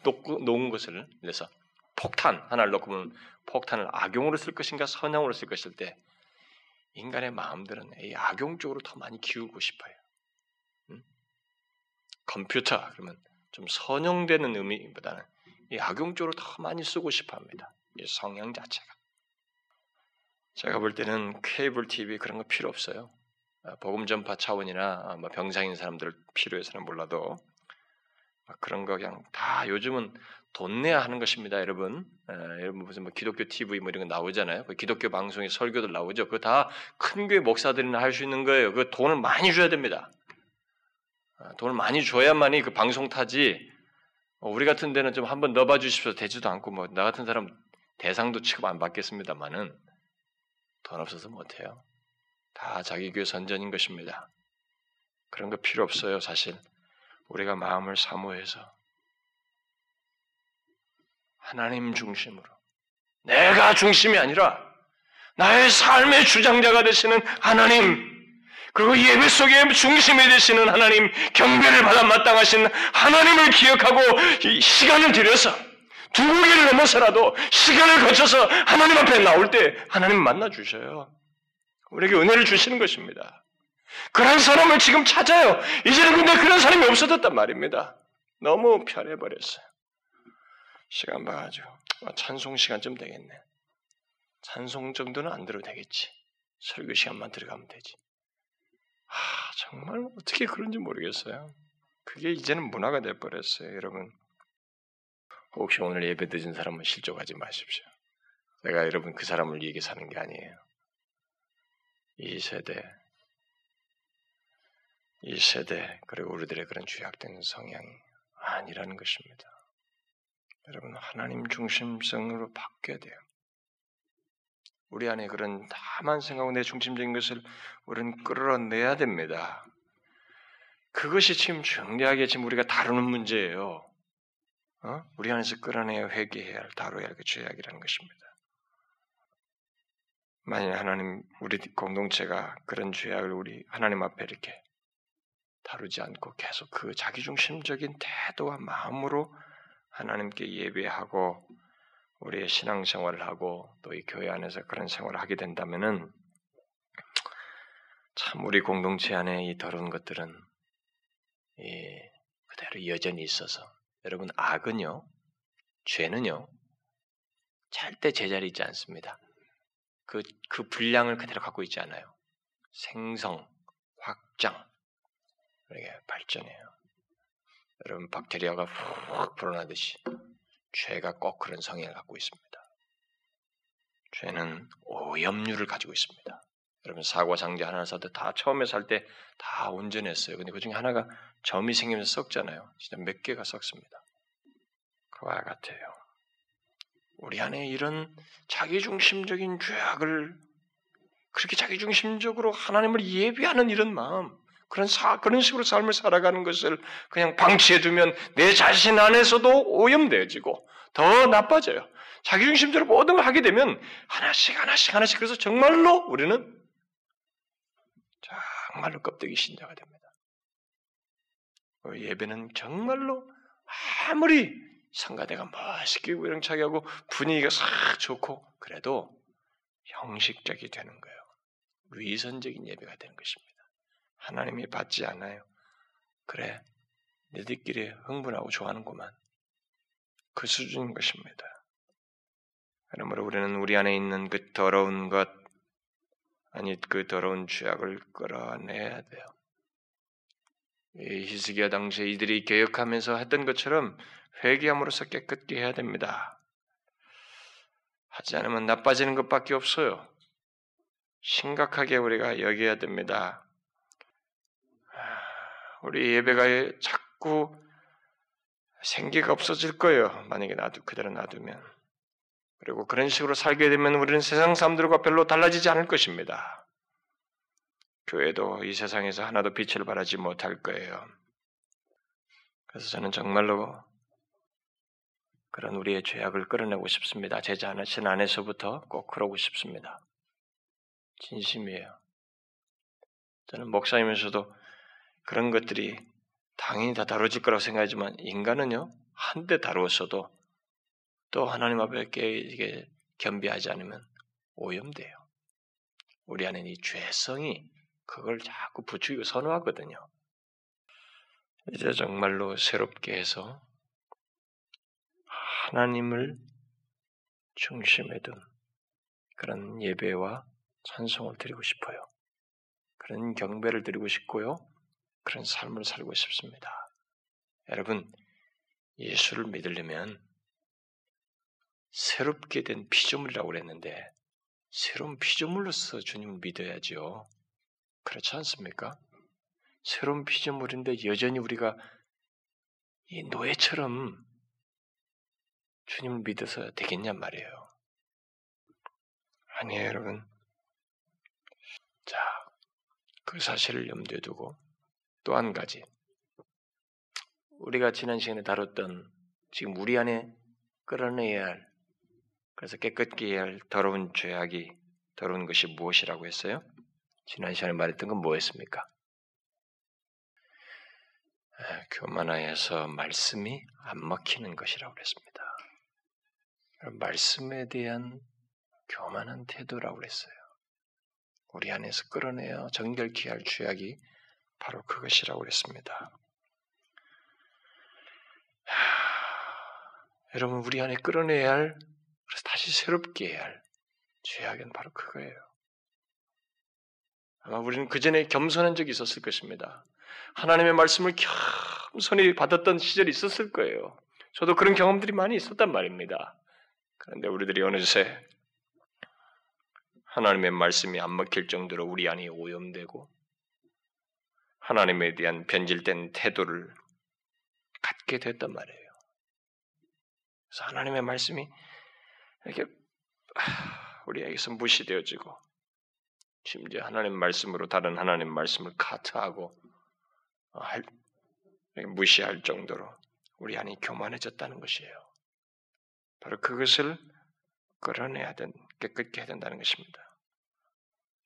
놓은 것을 그래서 폭탄 하나를 놓고 보면 폭탄을 악용으로 쓸 것인가 선용으로 쓸 것일 때 인간의 마음들은 이 악용 쪽으로 더 많이 기우고 싶어요. 음? 컴퓨터 그러면 좀 선용되는 의미보다는 이 악용 쪽으로 더 많이 쓰고 싶어합니다. 이 성향 자체가. 제가 볼 때는 케이블 TV 그런 거 필요 없어요. 아, 복음 전파 차원이나 뭐 병상인 사람들 필요해서는 몰라도 그런 거 그냥 다 요즘은 돈 내야 하는 것입니다, 여러분. 에, 여러분 무슨 뭐 기독교 TV 뭐 이런 거 나오잖아요. 그 기독교 방송에 설교들 나오죠. 그거 다 큰 교회 목사들이나 할 수 있는 거예요. 그 돈을 많이 줘야 됩니다. 아, 돈을 많이 줘야만이 그 방송 타지. 어, 우리 같은 데는 좀 한번 넣어봐 주십시오. 되지도 않고 뭐 나 같은 사람 대상도 취급 안 받겠습니다만은 돈 없어서 못해요. 다 자기 교회 선전인 것입니다. 그런 거 필요 없어요, 사실. 우리가 마음을 사모해서 하나님 중심으로 내가 중심이 아니라 나의 삶의 주장자가 되시는 하나님 그리고 예배 속에 중심이 되시는 하나님 경배를 받아 마땅하신 하나님을 기억하고 시간을 들여서 두고기를 넘어서라도 시간을 거쳐서 하나님 앞에 나올 때 하나님 만나 주셔요. 우리에게 은혜를 주시는 것입니다. 그런 사람을 지금 찾아요. 이제는 근데 그런 사람이 없어졌단 말입니다. 너무 편해버렸어요. 시간 봐가지고 아, 찬송 시간쯤 되겠네. 찬송 정도는 안 들어도 되겠지. 설교 시간만 들어가면 되지. 아 정말 어떻게 그런지 모르겠어요. 그게 이제는 문화가 돼버렸어요, 여러분. 혹시 오늘 예배 드신 사람은 실족하지 마십시오. 내가 여러분 그 사람을 사는 게 아니에요. 이 세대, 이 세대 그리고 우리들의 그런 죄악된 성향이 아니라는 것입니다. 여러분 하나님 중심성으로 바뀌어야 돼요. 우리 안에 그런 다만 생각하고 내 중심적인 것을 우리는 끌어내야 됩니다. 그것이 지금 중대하게 지금 우리가 다루는 문제예요. 어? 우리 안에서 끌어내야 회개해야 할, 다뤄야 할 그 죄악이라는 것입니다. 만약 하나님 우리 공동체가 그런 죄악을 우리 하나님 앞에 이렇게 다루지 않고 계속 그 자기중심적인 태도와 마음으로 하나님께 예배하고 우리의 신앙생활을 하고 또 이 교회 안에서 그런 생활을 하게 된다면은 참 우리 공동체 안에 이 더러운 것들은 이 그대로 여전히 있어서 여러분 악은요 죄는요 절대 제자리 있지 않습니다. 그, 그 분량을 그대로 갖고 있지 않아요. 생성, 확장, 이렇게 발전해요. 여러분 박테리아가 훅 불어나듯이 죄가 꼭 그런 성향을 갖고 있습니다. 죄는 오염률을 가지고 있습니다. 여러분 사과 상자 하나 사도 다 처음에 살 때 다 온전했어요. 근데 그 중에 하나가 점이 생기면서 썩잖아요. 진짜 몇 개가 썩습니다. 그와 같아요. 우리 안에 이런 자기중심적인 죄악을 그렇게 자기중심적으로 하나님을 예비하는 이런 마음, 그런 사, 그런 식으로 삶을 살아가는 것을 그냥 방치해두면 내 자신 안에서도 오염되어지고 더 나빠져요. 자기중심적으로 모든 걸 하게 되면 하나씩 하나씩 하나씩 그래서 정말로 우리는 정말로 껍데기 신자가 됩니다. 그 예배는 정말로 아무리 성가대가 멋있게 우렁차게 하고 분위기가 싹 좋고 그래도 형식적이 되는 거예요. 위선적인 예배가 되는 것입니다. 하나님이 받지 않아요. 그래, 너희들끼리 흥분하고 좋아하는구만. 그 수준인 것입니다. 그러므로 우리는 우리 안에 있는 그 더러운 것, 아니 그 더러운 죄악을 끌어내야 돼요. 히스기야 당시에 이들이 개혁하면서 했던 것처럼 회개함으로써 깨끗게 해야 됩니다. 하지 않으면 나빠지는 것밖에 없어요. 심각하게 우리가 여겨야 됩니다. 우리 예배가 자꾸 생기가 없어질 거예요. 만약에 놔두 그대로 놔두면. 그리고 그런 식으로 살게 되면 우리는 세상 사람들과 별로 달라지지 않을 것입니다. 교회도 이 세상에서 하나도 빛을 발하지 못할 거예요. 그래서 저는 정말로 그런 우리의 죄악을 끌어내고 싶습니다. 제 자신 안에서부터 꼭 그러고 싶습니다. 진심이에요. 저는 목사이면서도 그런 것들이 당연히 다 다뤄질 거라고 생각하지만 인간은요 한 대 다루었어도 또 하나님 앞에 이게 겸비하지 않으면 오염돼요. 우리 안에 이 죄성이 그걸 자꾸 부추기고 선호하거든요. 이제 정말로 새롭게 해서 하나님을 중심에 둔 그런 예배와 찬송을 드리고 싶어요. 그런 경배를 드리고 싶고요. 그런 삶을 살고 싶습니다. 여러분, 예수를 믿으려면 새롭게 된 피조물이라고 그랬는데 새로운 피조물로서 주님을 믿어야죠. 그렇지 않습니까? 새로운 피조물인데 여전히 우리가 이 노예처럼 주님을 믿어서 되겠냔 말이에요. 아니에요, 여러분. 자, 그 사실을 염두에 두고 또 한 가지. 우리가 지난 시간에 다뤘던 지금 우리 안에 끌어내야 할 그래서 깨끗게 해야 할 더러운 죄악이 더러운 것이 무엇이라고 했어요? 지난 시간에 말했던 건 뭐였습니까? 교만하여서 말씀이 안 먹히는 것이라고 그랬습니다. 말씀에 대한 교만한 태도라고 그랬어요. 우리 안에서 끌어내어 정결케 할 죄악이 바로 그것이라고 그랬습니다. 하, 여러분 우리 안에 끌어내야 할 그래서 다시 새롭게 해야 할 죄악은 바로 그거예요. 아마 우리는 그 전에 겸손한 적이 있었을 것입니다. 하나님의 말씀을 겸손히 받았던 시절이 있었을 거예요. 저도 그런 경험들이 많이 있었단 말입니다. 그런데 우리들이 어느새 하나님의 말씀이 안 먹힐 정도로 우리 안이 오염되고 하나님에 대한 변질된 태도를 갖게 됐단 말이에요. 그래서 하나님의 말씀이 이렇게 우리에게서 무시되어지고 심지어 하나님 말씀으로 다른 하나님 말씀을 카트하고 할, 무시할 정도로 우리 안이 교만해졌다는 것이에요. 바로 그것을 끌어내야 된, 깨끗게 해야 된다는 것입니다.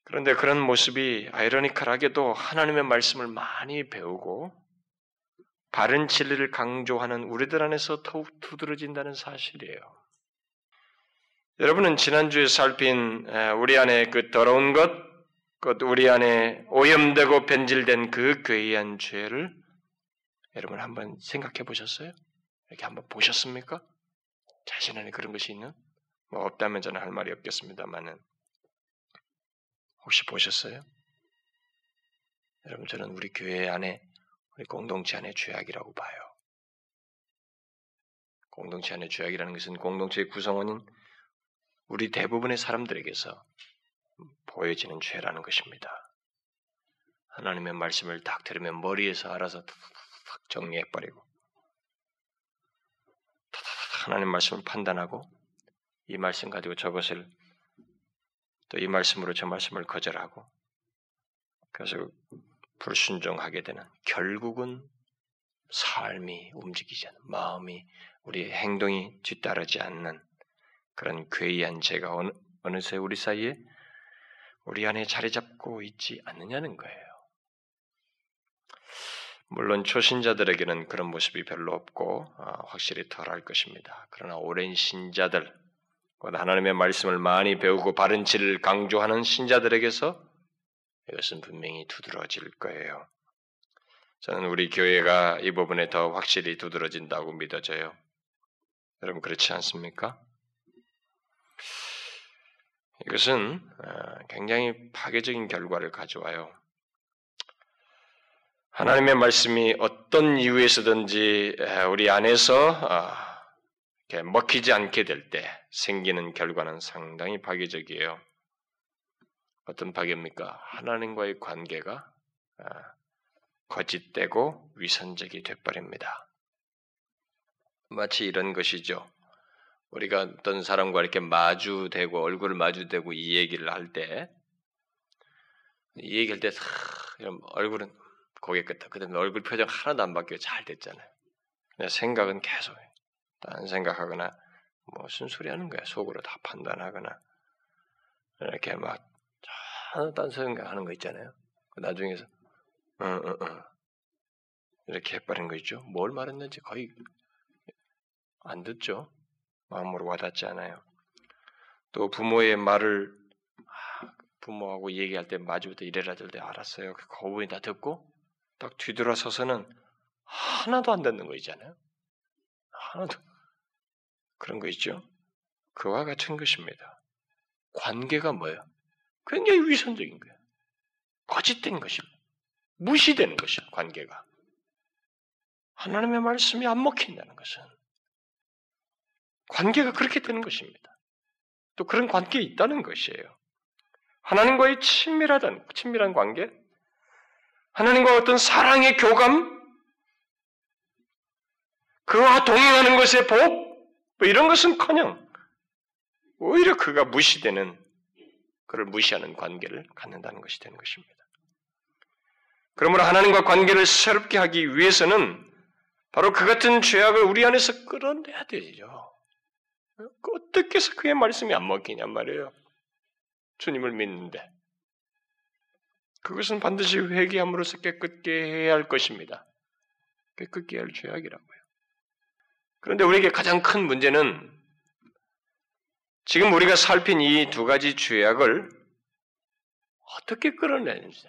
그런데 그런 모습이 아이러니컬하게도 하나님의 말씀을 많이 배우고 바른 진리를 강조하는 우리들 안에서 더욱 두드러진다는 사실이에요. 여러분은 지난주에 살핀 우리 안에 그 더러운 것, 그 우리 안에 오염되고 변질된 그 괴이한 죄를 여러분 한번 생각해 보셨어요? 이렇게 한번 보셨습니까? 자신 안에 그런 것이 있는? 뭐 없다면 저는 할 말이 없겠습니다만은 혹시 보셨어요? 여러분 저는 우리 교회 안에 우리 공동체 안에 죄악이라고 봐요. 공동체 안에 죄악이라는 것은 공동체의 구성원인 우리 대부분의 사람들에게서 보여지는 죄라는 것입니다. 하나님의 말씀을 딱 들으면 머리에서 알아서 탁 정리해버리고 하나님 말씀을 판단하고 이 말씀 가지고 저것을 또 이 말씀으로 저 말씀을 거절하고 그래서 불순종하게 되는 결국은 삶이 움직이지 않는 마음이 우리 행동이 뒤따르지 않는 그런 괴이한 죄가 어느, 어느새 우리 사이에 우리 안에 자리 잡고 있지 않느냐는 거예요. 물론 초신자들에게는 그런 모습이 별로 없고 어, 확실히 덜할 것입니다. 그러나 오랜 신자들 하나님의 말씀을 많이 배우고 바른 진리를 강조하는 신자들에게서 이것은 분명히 두드러질 거예요. 저는 우리 교회가 이 부분에 더 확실히 두드러진다고 믿어져요. 여러분 그렇지 않습니까? 이것은 어, 굉장히 파괴적인 결과를 가져와요. 하나님의 말씀이 어떤 이유에서든지 우리 안에서 어, 먹히지 않게 될 때 생기는 결과는 상당히 파괴적이에요. 어떤 파괴입니까? 하나님과의 관계가 아, 거짓되고 위선적이 돼버립니다. 마치 이런 것이죠. 우리가 어떤 사람과 이렇게 마주대고 얼굴을 마주대고 이 얘기를 할 때, 이 얘기할 때 이런 얼굴은 고개 끄덕, 그다음에 얼굴 표정 하나도 안 바뀌고 잘 됐잖아요. 생각은 계속 딴 생각하거나 무슨 소리 하는 거야 속으로 다 판단하거나 이렇게 막딴 생각하는 거 있잖아요. 그 나중에서 응, 응, 응. 이렇게 해버린 거 있죠. 뭘 말했는지 거의 안 듣죠. 마음으로 와닿지 않아요. 또 부모의 말을 아, 부모하고 얘기할 때 마주부터 이래라 저래 알았어요. 그 거부에 다 듣고 딱 뒤돌아서서는 하나도 안 듣는 거 있잖아요. 하나도 그런 거 있죠. 그와 같은 것입니다. 관계가 뭐예요? 굉장히 위선적인 거예요. 거짓된 것이고 무시되는 것이에요. 관계가 하나님의 말씀이 안 먹힌다는 것은 관계가 그렇게 되는 것입니다. 또 그런 관계에 있다는 것이에요. 하나님과의 친밀하다는 친밀한 관계, 하나님과 어떤 사랑의 교감, 그와 동행하는 것의 복, 뭐 이런 것은 커녕 오히려 그가 무시되는 그를 무시하는 관계를 갖는다는 것이 되는 것입니다. 그러므로 하나님과 관계를 새롭게 하기 위해서는 바로 그 같은 죄악을 우리 안에서 끌어내야 되죠. 어떻게 해서 그의 말씀이 안 먹히냔 말이에요. 주님을 믿는데. 그것은 반드시 회개함으로써 깨끗게 해야 할 것입니다. 깨끗게 할 죄악이라고요. 그런데 우리에게 가장 큰 문제는 지금 우리가 살핀 이 두 가지 죄악을 어떻게 끌어내는지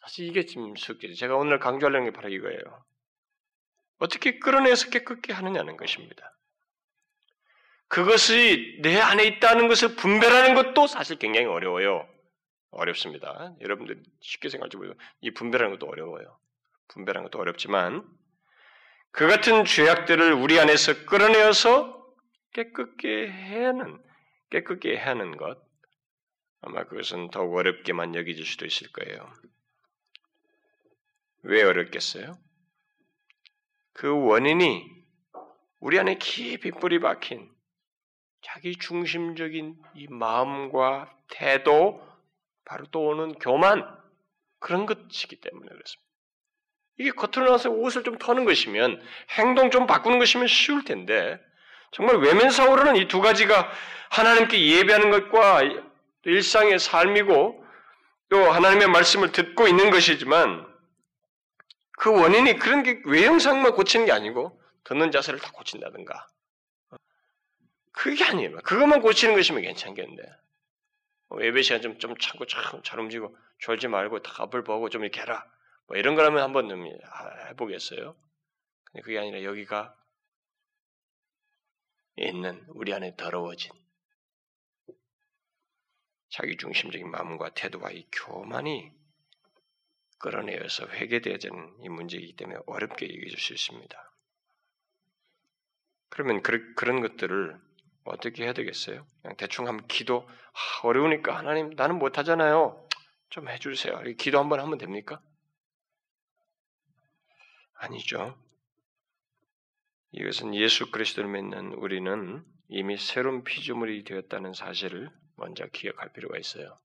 사실 이게 지금 숙제. 제가 오늘 강조하려는 게 바로 이거예요. 어떻게 끌어내서 깨끗게 하느냐는 것입니다. 그것이 내 안에 있다는 것을 분별하는 것도 사실 굉장히 어려워요. 어렵습니다. 여러분들 쉽게 생각하지 보세요. 이 분별하는 것도 어려워요. 분별하는 것도 어렵지만 그 같은 죄악들을 우리 안에서 끌어내어서 깨끗게 하는 깨끗게 하는 것 아마 그것은 더욱 어렵게만 여겨질 수도 있을 거예요. 왜 어렵겠어요? 그 원인이 우리 안에 깊이 뿌리 박힌 자기 중심적인 이 마음과 태도, 바로 또 오는 교만, 그런 것이기 때문에 그렇습니다. 이게 겉으로 나와서 옷을 좀 터는 것이면, 행동 좀 바꾸는 것이면 쉬울 텐데, 정말 외면상으로는 이 두 가지가 하나님께 예배하는 것과 일상의 삶이고, 또 하나님의 말씀을 듣고 있는 것이지만, 그 원인이 그런 게 외형상만 고치는 게 아니고, 듣는 자세를 다 고친다든가, 그게 아니에요. 그것만 고치는 것이면 괜찮겠는데. 뭐 예배 시간 좀, 좀 참고 참, 잘 움직이고, 졸지 말고 다 앞을 보고 좀 이렇게 해라. 뭐 이런 거라면 한번 좀 해보겠어요. 근데 그게 아니라 여기가 있는 우리 안에 더러워진 자기 중심적인 마음과 태도와 이 교만이 끌어내어서 회개되어야 되는 이 문제이기 때문에 어렵게 얘기해 줄 수 있습니다. 그러면 그, 그런 것들을 어떻게 해야 되겠어요? 그냥 대충 하면 기도 아, 어려우니까 하나님 나는 못하잖아요. 좀 해주세요. 기도 한번 하면 됩니까? 아니죠. 이것은 예수 그리스도를 믿는 우리는 이미 새로운 피조물이 되었다는 사실을 먼저 기억할 필요가 있어요.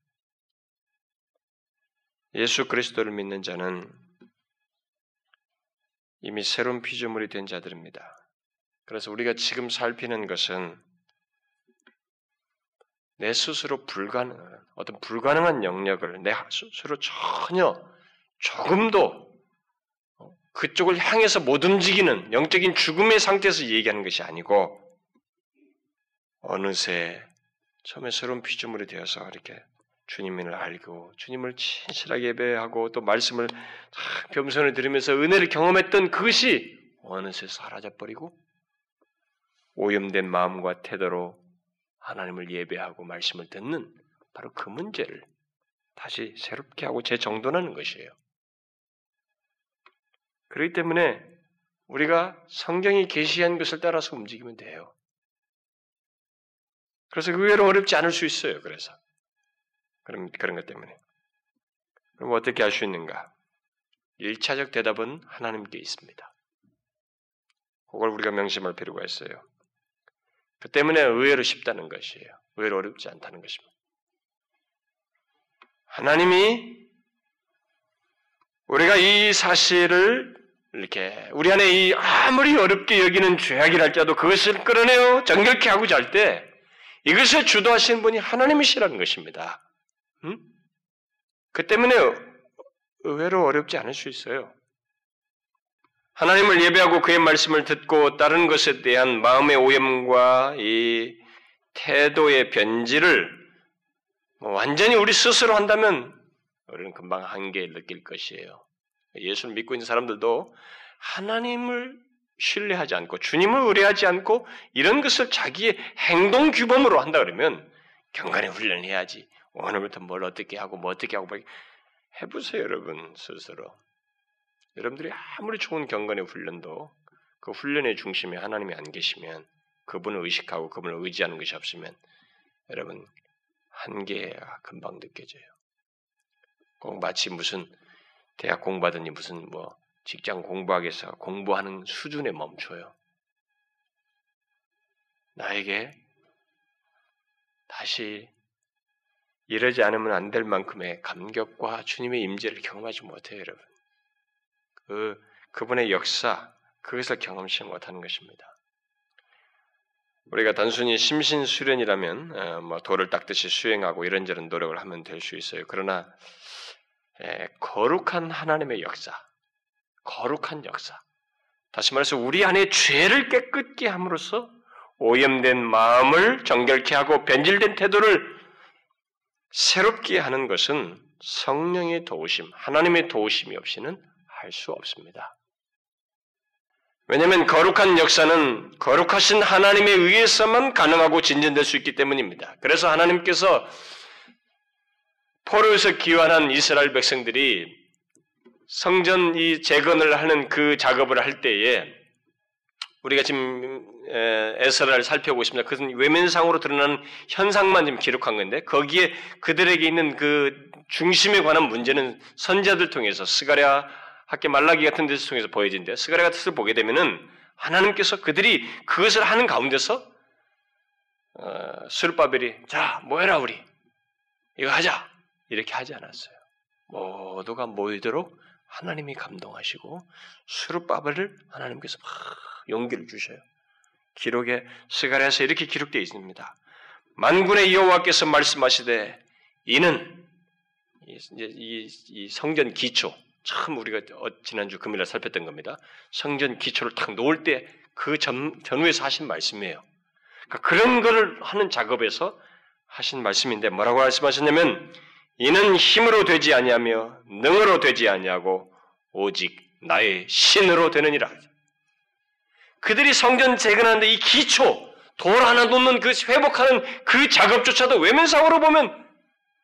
예수 그리스도를 믿는 자는 이미 새로운 피조물이 된 자들입니다. 그래서 우리가 지금 살피는 것은 내 스스로 불가능한 어떤 불가능한 영역을 내 스스로 전혀 조금도 그쪽을 향해서 못 움직이는 영적인 죽음의 상태에서 얘기하는 것이 아니고 어느새 처음에 새로운 피조물이 되어서 이렇게 주님을 알고 주님을 진실하게 예배하고 또 말씀을 겸손을 들으면서 은혜를 경험했던 그것이 어느새 사라져 버리고 오염된 마음과 태도로 하나님을 예배하고 말씀을 듣는 바로 그 문제를 다시 새롭게 하고 재정돈하는 것이에요. 그렇기 때문에 우리가 성경이 계시한 것을 따라서 움직이면 돼요. 그래서 의외로 어렵지 않을 수 있어요. 그래서 그런 그런 것 때문에 그럼 어떻게 할 수 있는가? 1차적 대답은 하나님께 있습니다. 그걸 우리가 명심할 필요가 있어요. 그 때문에 의외로 쉽다는 것이에요. 의외로 어렵지 않다는 것입니다. 하나님이 우리가 이 사실을 이렇게 우리 안에 이 아무리 어렵게 여기는 죄악이랄지라도 그것을 끌어내어 정결케 하고자 할 때 이것을 주도하시는 분이 하나님이시라는 것입니다. 음? 그 때문에 의외로 어렵지 않을 수 있어요. 하나님을 예배하고 그의 말씀을 듣고 다른 것에 대한 마음의 오염과 이 태도의 변질을 뭐 완전히 우리 스스로 한다면 우리는 금방 한계를 느낄 것이에요. 예수를 믿고 있는 사람들도 하나님을 신뢰하지 않고 주님을 의뢰하지 않고 이런 것을 자기의 행동 규범으로 한다 그러면 경건의 훈련을 해야지. 오늘부터 뭘 어떻게 하고 뭐 어떻게 하고 뭐 해보세요, 여러분 스스로. 여러분들이 아무리 좋은 경건의 훈련도 그 훈련의 중심에 하나님이 안 계시면 그분을 의식하고 그분을 의지하는 것이 없으면 여러분 한계가 금방 느껴져요. 꼭 마치 무슨 대학 공부하더니 무슨 뭐 직장 공부하기 위해서 공부하는 수준에 멈춰요. 나에게 다시 이러지 않으면 안 될 만큼의 감격과 주님의 임재를 경험하지 못해요, 여러분. 그 그분의 역사 그것을 경험치 못하는 것입니다. 우리가 단순히 심신 수련이라면 어, 뭐 돌을 닦듯이 수행하고 이런저런 노력을 하면 될 수 있어요. 그러나 에, 거룩한 하나님의 역사, 거룩한 역사. 다시 말해서 우리 안에 죄를 깨끗게 함으로써 오염된 마음을 정결케 하고 변질된 태도를 새롭게 하는 것은 성령의 도우심, 하나님의 도우심이 없이는 할 수 없습니다. 왜냐하면 거룩한 역사는 거룩하신 하나님에 의해서만 가능하고 진전될 수 있기 때문입니다. 그래서 하나님께서 포로에서 기환한 이스라엘 백성들이 성전 이 재건을 하는 그 작업을 할 때에 우리가 지금 에스라를 살펴보십니다. 그것은 외면상으로 드러나는 현상만 지금 기록한 건데 거기에 그들에게 있는 그 중심에 관한 문제는 선자들 통해서 스가랴 학계 말라기 같은 데서 통해서 보여진대. 스가랴 같은 데서 보게 되면은 하나님께서 그들이 그것을 하는 가운데서 어, 수르바벨이 자 모여라 우리 이거 하자 이렇게 하지 않았어요. 모두가 모이도록 하나님이 감동하시고 수르바벨을 하나님께서 막 용기를 주셔요. 기록에 스가랴서 이렇게 기록되어 있습니다. 만군의 여호와께서 말씀하시되 이는 이, 이, 이 성전 기초 참 우리가 어, 지난주 금요일에 살폈던 겁니다. 성전 기초를 탁 놓을 때 그 전후에서 하신 말씀이에요. 그러니까 그런 거를 하는 작업에서 하신 말씀인데 뭐라고 말씀하셨냐면 이는 힘으로 되지 아니하며 능으로 되지 아니하고 오직 나의 신으로 되느니라. 그들이 성전 재건하는데 이 기초, 돌 하나 놓는 그 회복하는 그 작업조차도 외면상으로 보면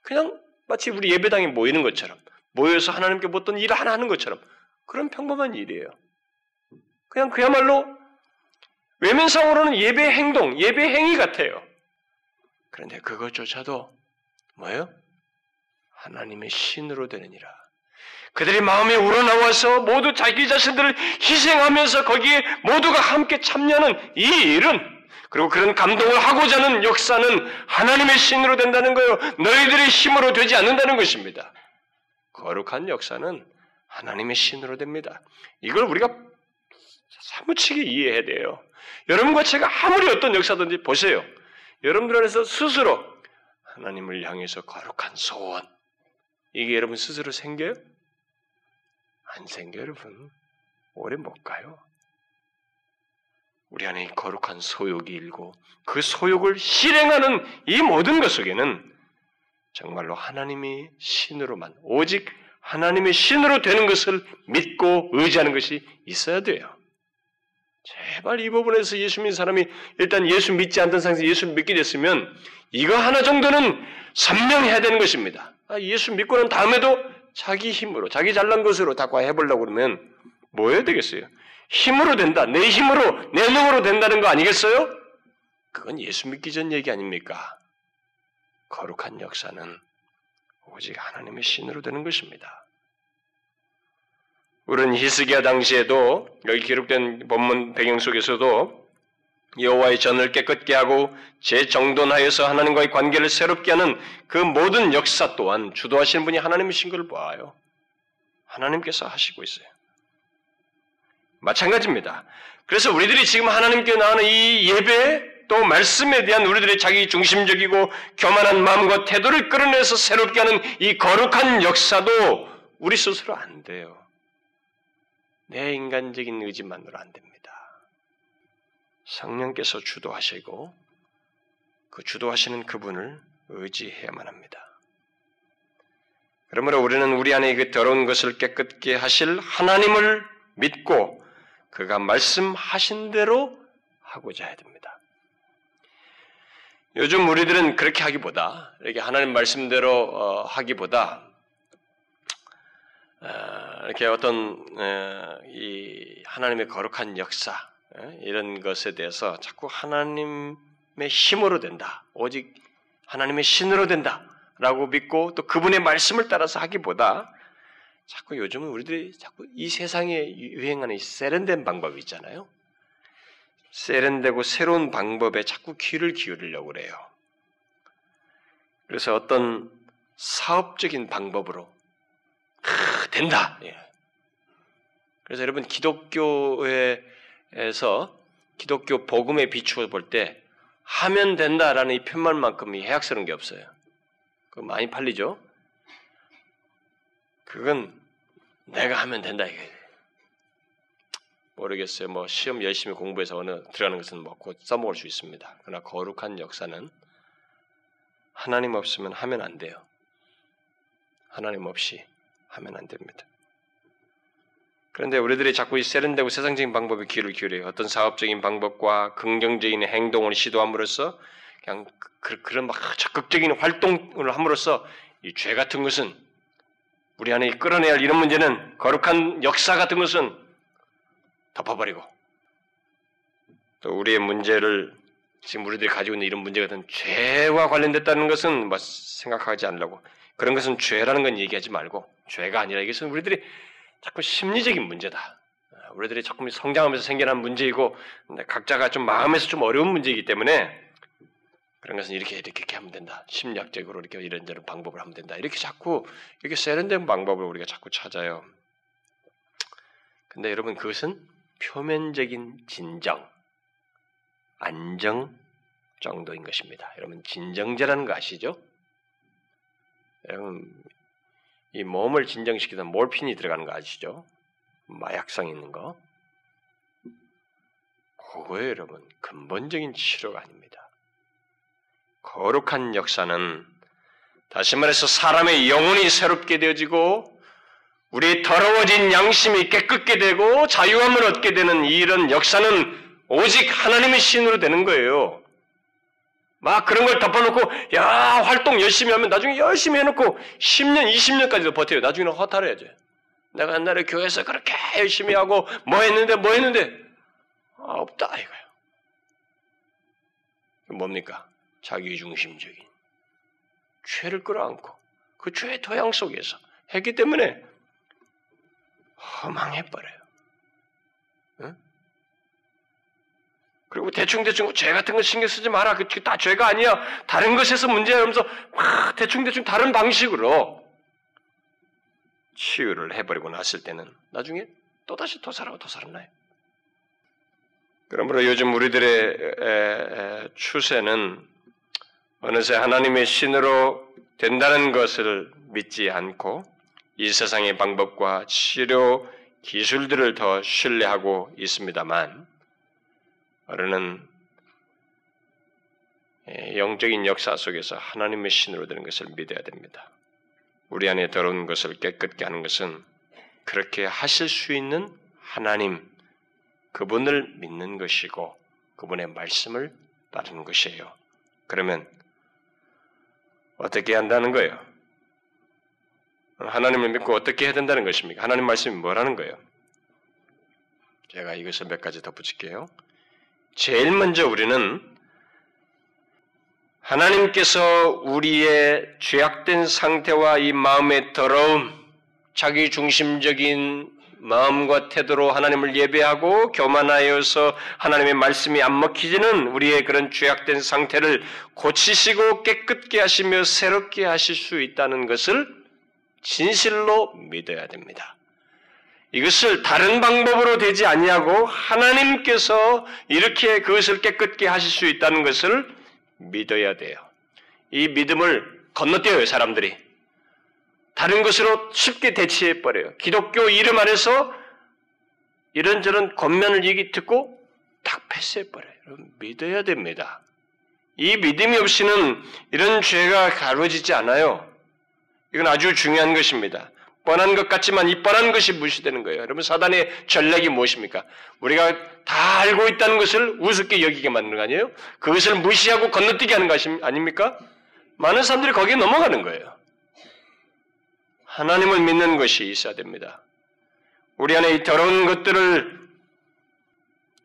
그냥 마치 우리 예배당에 모이는 것처럼 모여서 하나님께 어떤 일을 하나 하는 것처럼 그런 평범한 일이에요. 그냥 그야말로 외면상으로는 예배 행동, 예배 행위 같아요. 그런데 그것조차도 뭐예요? 하나님의 신으로 되느니라. 그들이 마음에 우러나와서 모두 자기 자신들을 희생하면서 거기에 모두가 함께 참여하는 이 일은 그리고 그런 감동을 하고자 하는 역사는 하나님의 신으로 된다는 거예요. 너희들의 힘으로 되지 않는다는 것입니다. 거룩한 역사는 하나님의 신으로 됩니다. 이걸 우리가 사무치게 이해해야 돼요. 여러분과 제가 아무리 어떤 역사든지 보세요. 여러분들 안에서 스스로 하나님을 향해서 거룩한 소원 이게 여러분 스스로 생겨요? 안 생겨 여러분. 오래 못 가요. 우리 안에 거룩한 소욕이 일고 그 소욕을 실행하는 이 모든 것 속에는 정말로 하나님이 신으로만 오직 하나님의 신으로 되는 것을 믿고 의지하는 것이 있어야 돼요. 제발 이 부분에서 예수 믿는 사람이 일단 예수 믿지 않던 상태에서 예수를 믿게 됐으면 이거 하나 정도는 선명해야 되는 것입니다. 아, 예수 믿고 난 다음에도 자기 힘으로, 자기 잘난 것으로 다 해보려고 그러면 뭐 해야 되겠어요? 힘으로 된다. 내 힘으로, 내 능으로 된다는 거 아니겠어요? 그건 예수 믿기 전 얘기 아닙니까? 거룩한 역사는 오직 하나님의 신으로 되는 것입니다. 우리는 히스기야 당시에도 여기 기록된 본문 배경 속에서도 여호와의 전을 깨끗게 하고 재정돈하여서 하나님과의 관계를 새롭게 하는 그 모든 역사 또한 주도하시는 분이 하나님이신 걸 봐요. 하나님께서 하시고 있어요. 마찬가지입니다. 그래서 우리들이 지금 하나님께 나오는 이 예배 또 말씀에 대한 우리들의 자기 중심적이고 교만한 마음과 태도를 끌어내서 새롭게 하는 이 거룩한 역사도 우리 스스로 안 돼요. 내 인간적인 의지만으로 안 됩니다. 성령께서 주도하시고 그 주도하시는 그분을 의지해야만 합니다. 그러므로 우리는 우리 안에 그 더러운 것을 깨끗게 하실 하나님을 믿고 그가 말씀하신 대로 하고자 해야 됩니다. 요즘 우리들은 그렇게 하기보다 이렇게 하나님 말씀대로 어, 하기보다 어, 이렇게 어떤 어, 이 하나님의 거룩한 역사 예? 이런 것에 대해서 자꾸 하나님의 힘으로 된다. 오직 하나님의 신으로 된다. 라고 믿고 또 그분의 말씀을 따라서 하기보다 자꾸 요즘은 우리들이 자꾸 이 세상에 유행하는 세련된 방법이 있잖아요. 세련되고 새로운 방법에 자꾸 귀를 기울이려고 그래요. 그래서 어떤 사업적인 방법으로 크, 된다. 예. 그래서 여러분 기독교의 에서 기독교 복음에 비추어 볼 때 하면 된다라는 이 표현만큼 이 해악스러운 게 없어요. 그 많이 팔리죠. 그건 내가 하면 된다 이게. 모르겠어요. 뭐 시험 열심히 공부해서 어느 들어가는 것은 뭐곧 써먹을 수 있습니다. 그러나 거룩한 역사는 하나님 없으면 하면 안 돼요. 하나님 없이 하면 안 됩니다. 그런데 우리들이 자꾸 이 세련되고 세상적인 방법에 귀를 기울여요. 어떤 사업적인 방법과 긍정적인 행동을 시도함으로써 그냥 그, 그런 막 적극적인 활동을 함으로써 이 죄 같은 것은 우리 안에 끌어내야 할 이런 문제는 거룩한 역사 같은 것은 덮어버리고 또 우리의 문제를 지금 우리들이 가지고 있는 이런 문제 같은 죄와 관련됐다는 것은 뭐 생각하지 않으려고 그런 것은 죄라는 건 얘기하지 말고 죄가 아니라 이것은 우리들이 자꾸 심리적인 문제다. 우리들이 자꾸 성장하면서 생겨난 문제이고 각자가 좀 마음에서 좀 어려운 문제이기 때문에 그런 것은 이렇게 이렇게 이렇게 하면 된다. 심리학적으로 이렇게 이런저런 방법을 하면 된다. 이렇게 자꾸 이렇게 세련된 방법을 우리가 자꾸 찾아요. 근데 여러분 그것은 표면적인 진정, 안정 정도인 것입니다. 여러분 진정제라는 거 아시죠? 여러분 이 몸을 진정시키다 몰핀이 들어가는 거 아시죠? 마약성 있는 거. 그거예요, 여러분. 근본적인 치료가 아닙니다. 거룩한 역사는 다시 말해서 사람의 영혼이 새롭게 되어지고 우리 더러워진 양심이 깨끗게 되고 자유함을 얻게 되는 이런 역사는 오직 하나님의 신으로 되는 거예요. 막 그런 걸 덮어놓고 야 활동 열심히 하면 나중에 열심히 해놓고 10년, 20년까지도 버텨요. 나중에는 허탈해야죠. 내가 옛날에 교회에서 그렇게 열심히 하고 뭐 했는데 뭐 했는데 아, 없다 이거예요. 뭡니까? 자기중심적인 죄를 끌어안고 그 죄의 토양 속에서 했기 때문에 허망해버려요. 응? 그리고 대충대충 죄 같은 거 신경 쓰지 마라. 그게 다 죄가 아니야. 다른 것에서 문제야. 이러면서 막 대충대충 다른 방식으로 치유를 해버리고 났을 때는 나중에 또다시 도살하고 도살나요. 그러므로 요즘 우리들의 추세는 어느새 하나님의 신으로 된다는 것을 믿지 않고 이 세상의 방법과 치료 기술들을 더 신뢰하고 있습니다만 우리는 영적인 역사 속에서 하나님의 신으로 되는 것을 믿어야 됩니다. 우리 안에 더러운 것을 깨끗게 하는 것은 그렇게 하실 수 있는 하나님, 그분을 믿는 것이고 그분의 말씀을 따르는 것이에요. 그러면 어떻게 한다는 거예요? 하나님을 믿고 어떻게 해야 된다는 것입니까? 하나님 말씀이 뭐라는 거예요? 제가 이것을 몇 가지 덧붙일게요. 제일 먼저 우리는 하나님께서 우리의 죄악된 상태와 이 마음의 더러움, 자기 중심적인 마음과 태도로 하나님을 예배하고 교만하여서 하나님의 말씀이 안 먹히지는 우리의 그런 죄악된 상태를 고치시고 깨끗게 하시며 새롭게 하실 수 있다는 것을 진실로 믿어야 됩니다. 이것을 다른 방법으로 되지 아니하고 하나님께서 이렇게 그것을 깨끗게 하실 수 있다는 것을 믿어야 돼요. 이 믿음을 건너뛰어요, 사람들이. 다른 것으로 쉽게 대치해 버려요. 기독교 이름 안에서 이런저런 권면을 얘기 듣고 딱 패스해 버려요. 믿어야 됩니다. 이 믿음이 없이는 이런 죄가 가려지지 않아요. 이건 아주 중요한 것입니다. 뻔한 것 같지만 이 뻔한 것이 무시되는 거예요. 여러분 사단의 전략이 무엇입니까? 우리가 다 알고 있다는 것을 우습게 여기게 만드는 거 아니에요? 그것을 무시하고 건너뛰게 하는 것 아닙니까? 많은 사람들이 거기에 넘어가는 거예요. 하나님을 믿는 것이 있어야 됩니다. 우리 안에 이 더러운 것들을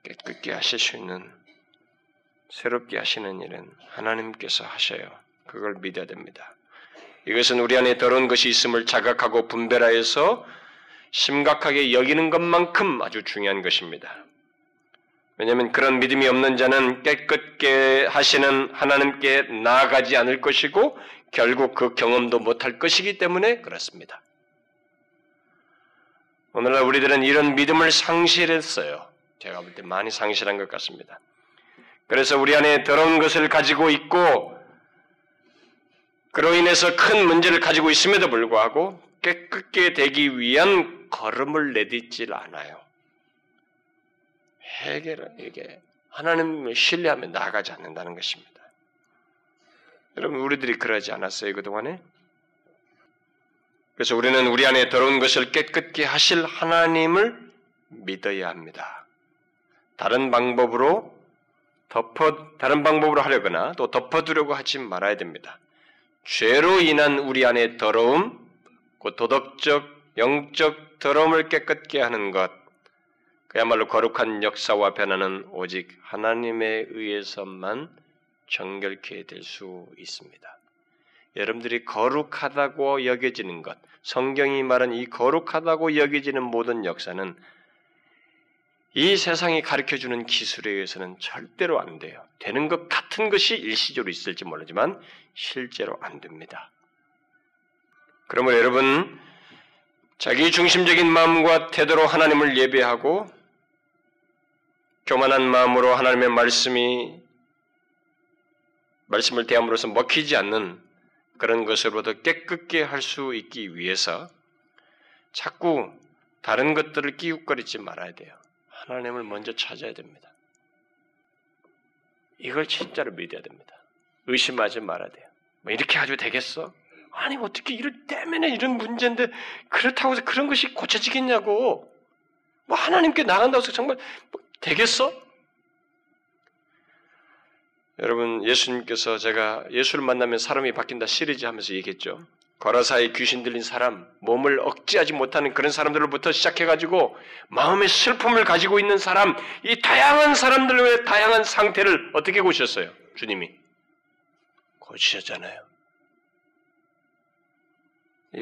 깨끗게 하실 수 있는 새롭게 하시는 일은 하나님께서 하셔요. 그걸 믿어야 됩니다. 이것은 우리 안에 더러운 것이 있음을 자각하고 분별하여서 심각하게 여기는 것만큼 아주 중요한 것입니다. 왜냐하면 그런 믿음이 없는 자는 깨끗게 하시는 하나님께 나아가지 않을 것이고 결국 그 경험도 못할 것이기 때문에 그렇습니다. 오늘날 우리들은 이런 믿음을 상실했어요. 제가 볼 때 많이 상실한 것 같습니다. 그래서 우리 안에 더러운 것을 가지고 있고 그로 인해서 큰 문제를 가지고 있음에도 불구하고 깨끗게 되기 위한 걸음을 내딛질 않아요. 회개를 이게 하나님을 신뢰하며 나아가지 않는다는 것입니다. 여러분 우리들이 그러지 않았어요 그동안에? 그래서 우리는 우리 안에 더러운 것을 깨끗게 하실 하나님을 믿어야 합니다. 다른 방법으로 덮어 다른 방법으로 하려거나 또 덮어두려고 하지 말아야 됩니다. 죄로 인한 우리 안의 더러움, 그 도덕적, 영적 더러움을 깨끗게 하는 것, 그야말로 거룩한 역사와 변화는 오직 하나님에 의해서만 정결케 될 수 있습니다. 여러분들이 거룩하다고 여겨지는 것, 성경이 말한 이 거룩하다고 여겨지는 모든 역사는 이 세상이 가르쳐 주는 기술에 의해서는 절대로 안 돼요. 되는 것 같은 것이 일시적으로 있을지 모르지만 실제로 안 됩니다. 그러므로 여러분, 자기 중심적인 마음과 태도로 하나님을 예배하고 교만한 마음으로 하나님의 말씀이 말씀을 대함으로써 먹히지 않는 그런 것으로부터 깨끗게 할 수 있기 위해서 자꾸 다른 것들을 끼웃거리지 말아야 돼요. 하나님을 먼저 찾아야 됩니다. 이걸 진짜로 믿어야 됩니다. 의심하지 말아야 돼요. 뭐 이렇게 가지고 되겠어? 아니 어떻게 이럴 때문에 이런 문제인데 그렇다고 해서 그런 것이 고쳐지겠냐고? 뭐 하나님께 나간다고 해서 정말 뭐 되겠어? 여러분 예수님께서 제가 예수를 만나면 사람이 바뀐다 시리즈 하면서 얘기했죠. 거라사의 귀신 들린 사람, 몸을 억제하지 못하는 그런 사람들로부터 시작해가지고 마음의 슬픔을 가지고 있는 사람, 이 다양한 사람들의 다양한 상태를 어떻게 고쳤어요? 주님이 고치셨잖아요.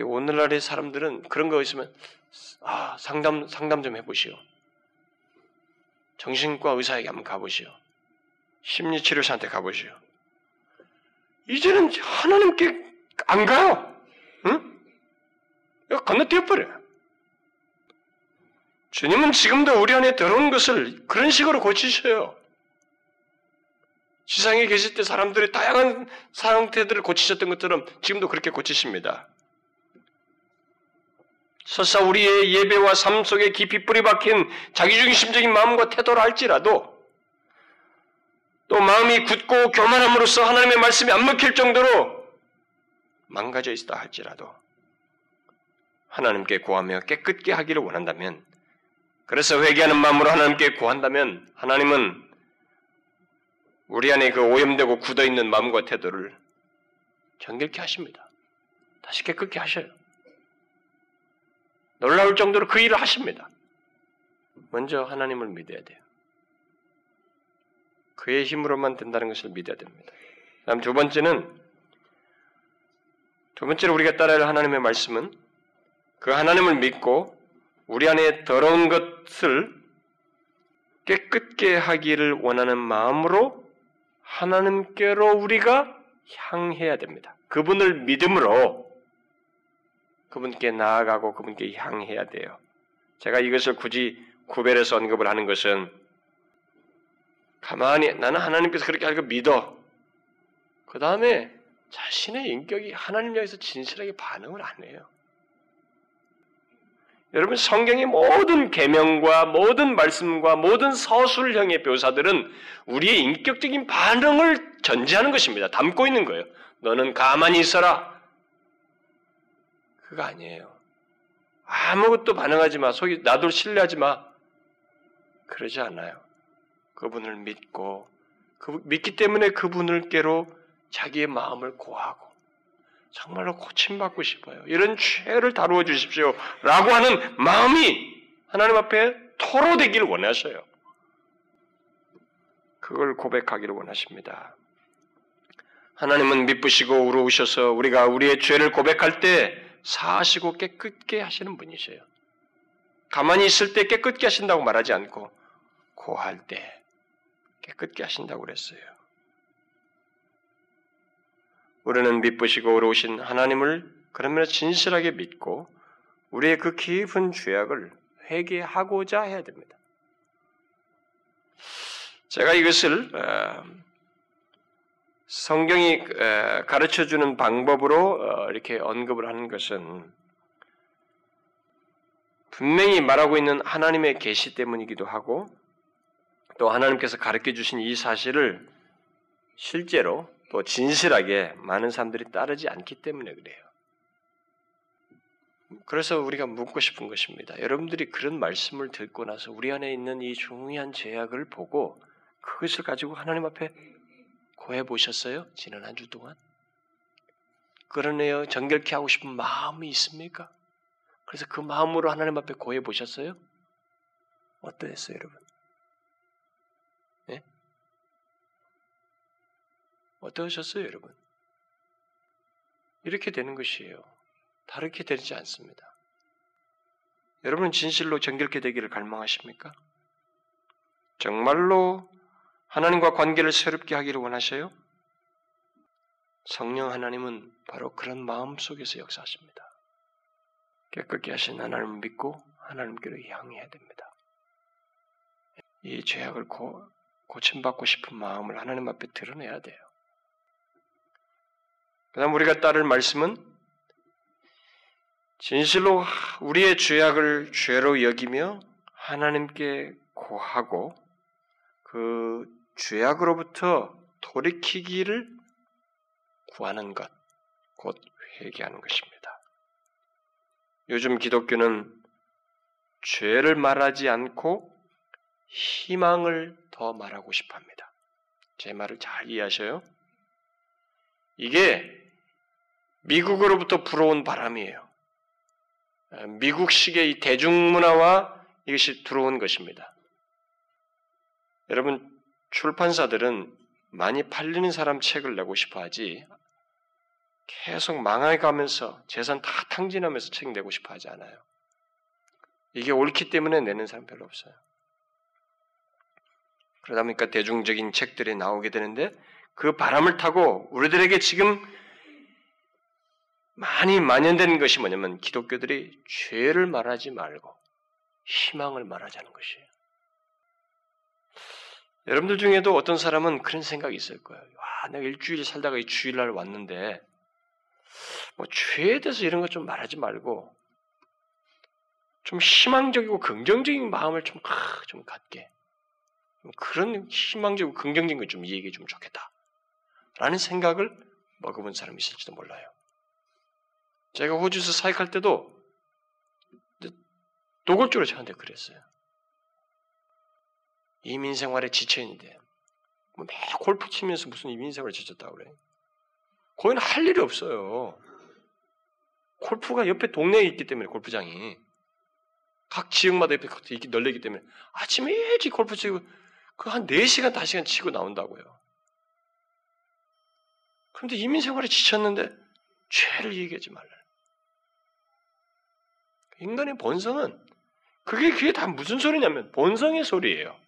오늘날의 사람들은 그런 거 있으면 아, 상담 상담 좀 해보시오. 정신과 의사에게 한번 가보시오. 심리치료사한테 가보시오. 이제는 하나님께 안 가요. 응? 이거 건너뛰어버려. 주님은 지금도 우리 안에 들어온 것을 그런 식으로 고치셔요. 지상에 계실 때 사람들의 다양한 상태들을 고치셨던 것처럼 지금도 그렇게 고치십니다. 설사 우리의 예배와 삶 속에 깊이 뿌리 박힌 자기중심적인 마음과 태도를 할지라도 또 마음이 굳고 교만함으로써 하나님의 말씀이 안 먹힐 정도로 망가져 있다 할지라도 하나님께 구하며 깨끗게 하기를 원한다면 그래서 회개하는 마음으로 하나님께 구한다면 하나님은 우리 안에 그 오염되고 굳어 있는 마음과 태도를 정결케 하십니다. 다시 깨끗게 하셔요. 놀라울 정도로 그 일을 하십니다. 먼저 하나님을 믿어야 돼요. 그의 힘으로만 된다는 것을 믿어야 됩니다. 다음 두 번째는 두 번째로 우리가 따라야 할 하나님의 말씀은 그 하나님을 믿고 우리 안에 더러운 것을 깨끗게 하기를 원하는 마음으로 하나님께로 우리가 향해야 됩니다. 그분을 믿음으로 그분께 나아가고 그분께 향해야 돼요. 제가 이것을 굳이 구별해서 언급을 하는 것은 가만히 나는 하나님께서 그렇게 할거 믿어. 그 다음에 자신의 인격이 하나님 향해서 진실하게 반응을 안 해요. 여러분 성경의 모든 계명과 모든 말씀과 모든 서술형의 묘사들은 우리의 인격적인 반응을 전제하는 것입니다. 담고 있는 거예요. 너는 가만히 있어라. 그거 아니에요. 아무것도 반응하지 마. 속이 나도 신뢰하지 마. 그러지 않아요. 그분을 믿고 그, 믿기 때문에 그분을께로 자기의 마음을 고하고 정말로 고침받고 싶어요. 이런 죄를 다루어 주십시오. 라고 하는 마음이 하나님 앞에 토로되기를 원하셔요. 그걸 고백하기를 원하십니다. 하나님은 미쁘시고 우러우셔서 우리가 우리의 죄를 고백할 때 사하시고 깨끗게 하시는 분이세요. 가만히 있을 때 깨끗게 하신다고 말하지 않고 고할 때 깨끗게 하신다고 그랬어요. 우리는 미쁘시고 어려우신 하나님을 그러면 진실하게 믿고 우리의 그 깊은 죄악을 회개하고자 해야 됩니다. 제가 이것을 어, 성경이 어, 가르쳐 주는 방법으로 어, 이렇게 언급을 하는 것은 분명히 말하고 있는 하나님의 계시 때문이기도 하고 또 하나님께서 가르쳐 주신 이 사실을 실제로 또 진실하게 많은 사람들이 따르지 않기 때문에 그래요. 그래서 우리가 묻고 싶은 것입니다. 여러분들이 그런 말씀을 듣고 나서 우리 안에 있는 이 중요한 제약을 보고 그것을 가지고 하나님 앞에 고해 보셨어요? 지난 한 주 동안? 그러네요. 정결케 하고 싶은 마음이 있습니까? 그래서 그 마음으로 하나님 앞에 고해 보셨어요? 어떠했어요, 여러분? 네? 어떠셨어요, 여러분? 이렇게 되는 것이에요. 다르게 되지 않습니다. 여러분은 진실로 정결케 되기를 갈망하십니까? 정말로 하나님과 관계를 새롭게 하기를 원하셔요? 성령 하나님은 바로 그런 마음 속에서 역사하십니다. 깨끗게 하신 하나님을 믿고 하나님께로 향해야 됩니다. 이 죄악을 고, 고침받고 싶은 마음을 하나님 앞에 드러내야 돼요. 그 다음 우리가 따를 말씀은 진실로 우리의 죄악을 죄로 여기며 하나님께 고하고 그 죄악으로부터 돌이키기를 구하는 것, 곧 회개하는 것입니다. 요즘 기독교는 죄를 말하지 않고 희망을 더 말하고 싶어 합니다. 제 말을 잘 이해하셔요? 이게 미국으로부터 불어온 바람이에요. 미국식의 이 대중문화와 이것이 들어온 것입니다. 여러분, 출판사들은 많이 팔리는 사람 책을 내고 싶어 하지, 계속 망해가면서 재산 다 탕진하면서 책 내고 싶어 하지 않아요. 이게 옳기 때문에 내는 사람 별로 없어요. 그러다 보니까 대중적인 책들이 나오게 되는데 그 바람을 타고 우리들에게 지금 많이 만연된 것이 뭐냐면 기독교들이 죄를 말하지 말고 희망을 말하자는 것이에요. 여러분들 중에도 어떤 사람은 그런 생각이 있을 거예요. 와, 내가 일주일 살다가 이 주일날 왔는데 뭐 죄에 대해서 이런 것 좀 말하지 말고 좀 희망적이고 긍정적인 마음을 좀, 아, 좀 갖게. 그런 희망적이고 긍정적인 걸 좀 얘기해 주면 좋겠다. 라는 생각을 먹어본 사람이 있을지도 몰라요. 제가 호주에서 사역할 때도 노골적으로 저한테 그랬어요. 이민 생활에 지쳐있는데 뭐매 골프 치면서 무슨 이민 생활에 지쳤다고 그래. 거기는 할 일이 없어요. 골프가 옆에 동네에 있기 때문에 골프장이 각 지역마다 옆에 이렇게 널려있기 때문에 아침에 일찍 골프 치고 그 한 4시간, 5시간 치고 나온다고요. 그런데 이민 생활에 지쳤는데 죄를 얘기하지 말라. 인간의 본성은 그게 그게 다 무슨 소리냐면 본성의 소리예요.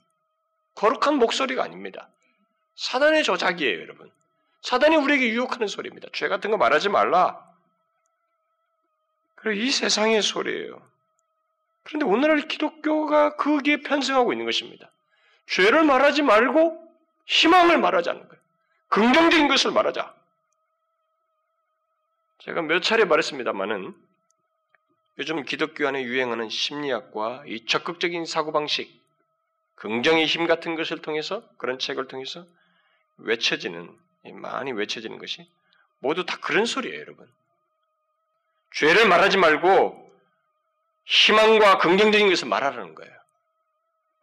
거룩한 목소리가 아닙니다. 사단의 조작이에요, 여러분. 사단이 우리에게 유혹하는 소리입니다. 죄 같은 거 말하지 말라. 그리고 이 세상의 소리예요. 그런데 오늘날 기독교가 거기에 편승하고 있는 것입니다. 죄를 말하지 말고 희망을 말하자는 거예요. 긍정적인 것을 말하자. 제가 몇 차례 말했습니다만은 요즘 기독교 안에 유행하는 심리학과 이 적극적인 사고방식, 긍정의 힘 같은 것을 통해서 그런 책을 통해서 외쳐지는 많이 외쳐지는 것이 모두 다 그런 소리예요, 여러분. 죄를 말하지 말고 희망과 긍정적인 것을 말하라는 거예요.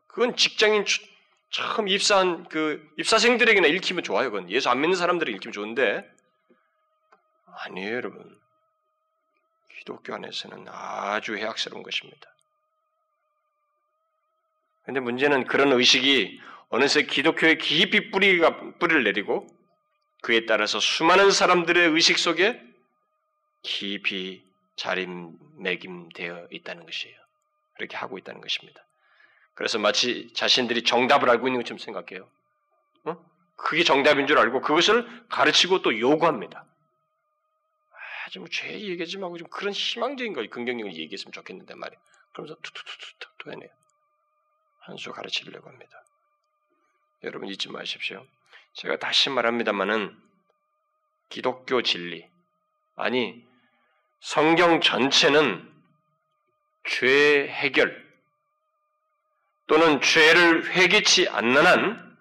그건 직장인 처음 입사한 그 입사생들에게나 읽히면 좋아요. 그건 예수 안 믿는 사람들에게 읽히면 좋은데 아니에요, 여러분. 기독교 안에서는 아주 해악스러운 것입니다. 근데 문제는 그런 의식이 어느새 기독교에 깊이 뿌리가, 뿌리를 내리고 그에 따라서 수많은 사람들의 의식 속에 깊이 자리매김되어 있다는 것이에요. 그렇게 하고 있다는 것입니다. 그래서 마치 자신들이 정답을 알고 있는 것처럼 생각해요. 어? 그게 정답인 줄 알고 그것을 가르치고 또 요구합니다. 아, 좀죄 얘기하지 말고 좀 그런 희망적인 걸, 긍정적인 걸 얘기했으면 좋겠는데 말이에요. 그러면서 툭툭툭툭 토해내요. 한 수 가르치려고 합니다. 여러분 잊지 마십시오. 제가 다시 말합니다만은 기독교 진리 아니 성경 전체는 죄 해결 또는 죄를 회개치 않는 한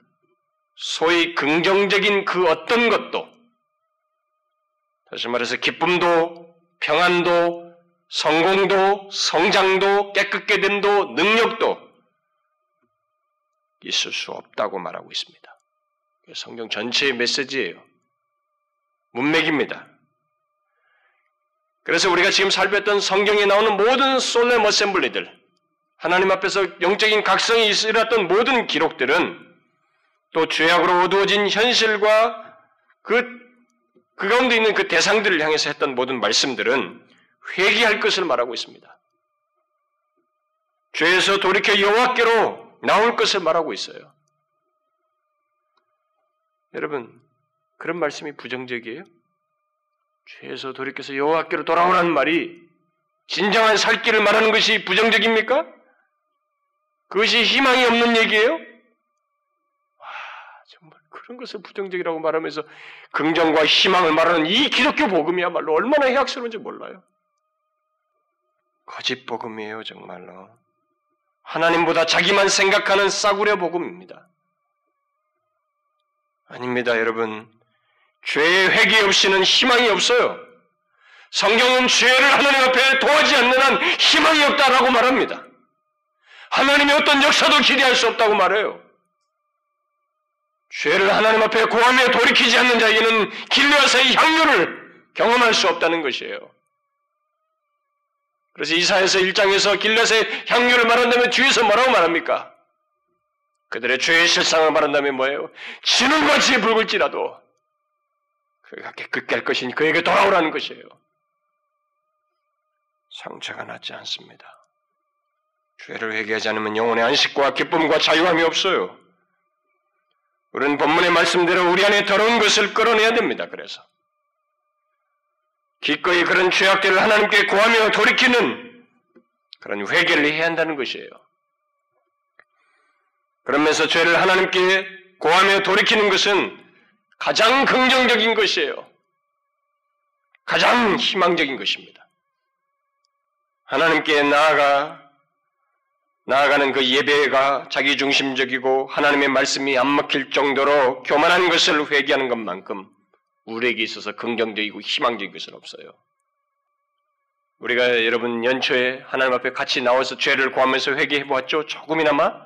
소위 긍정적인 그 어떤 것도 다시 말해서 기쁨도 평안도 성공도 성장도 깨끗게 됨도 능력도 있을 수 없다고 말하고 있습니다. 성경 전체의 메시지예요. 문맥입니다. 그래서 우리가 지금 살폈던 성경에 나오는 모든 솔렘 어셈블리들, 하나님 앞에서 영적인 각성이 일어났던 모든 기록들은 또 죄악으로 어두워진 현실과 그, 그 가운데 있는 그 대상들을 향해서 했던 모든 말씀들은 회개할 것을 말하고 있습니다. 죄에서 돌이켜 여호와께로 나올 것을 말하고 있어요. 여러분, 그런 말씀이 부정적이에요? 죄에서 돌이켜서 여호와께로 돌아오라는 말이 진정한 살 길을 말하는 것이 부정적입니까? 그것이 희망이 없는 얘기예요? 그런 것을 부정적이라고 말하면서 긍정과 희망을 말하는 이 기독교 복음이야말로 얼마나 해악스러운지 몰라요. 거짓 복음이에요, 정말로. 하나님보다 자기만 생각하는 싸구려 복음입니다. 아닙니다, 여러분. 죄의 회개 없이는 희망이 없어요. 성경은 죄를 하나님 앞에 도하지 않는 한 희망이 없다라고 말합니다. 하나님의 어떤 역사도 기대할 수 없다고 말해요. 죄를 하나님 앞에 고하며 돌이키지 않는 자에게는 길르앗의 향유를 경험할 수 없다는 것이에요. 그래서 이사에서 1장에서 길르앗의 향유를 말한다면 뒤에서 뭐라고 말합니까? 그들의 죄의 실상을 말한다면 뭐예요? 진흙같이 붉을지라도 그가 깨끗게 할 것이니 그에게 돌아오라는 것이에요. 상처가 낫지 않습니다. 죄를 회개하지 않으면 영혼의 안식과 기쁨과 자유함이 없어요. 우리는 본문의 말씀대로 우리 안에 더러운 것을 끌어내야 됩니다. 그래서 기꺼이 그런 죄악들을 하나님께 구하며 돌이키는 그런 회개를 해야 한다는 것이에요. 그러면서 죄를 하나님께 구하며 돌이키는 것은 가장 긍정적인 것이에요. 가장 희망적인 것입니다. 하나님께 나아가 나아가는 그 예배가 자기 중심적이고 하나님의 말씀이 안 먹힐 정도로 교만한 것을 회개하는 것만큼 우리에게 있어서 긍정적이고 희망적인 것은 없어요. 우리가 여러분 연초에 하나님 앞에 같이 나와서 죄를 구하면서 회개해 보았죠? 조금이나마?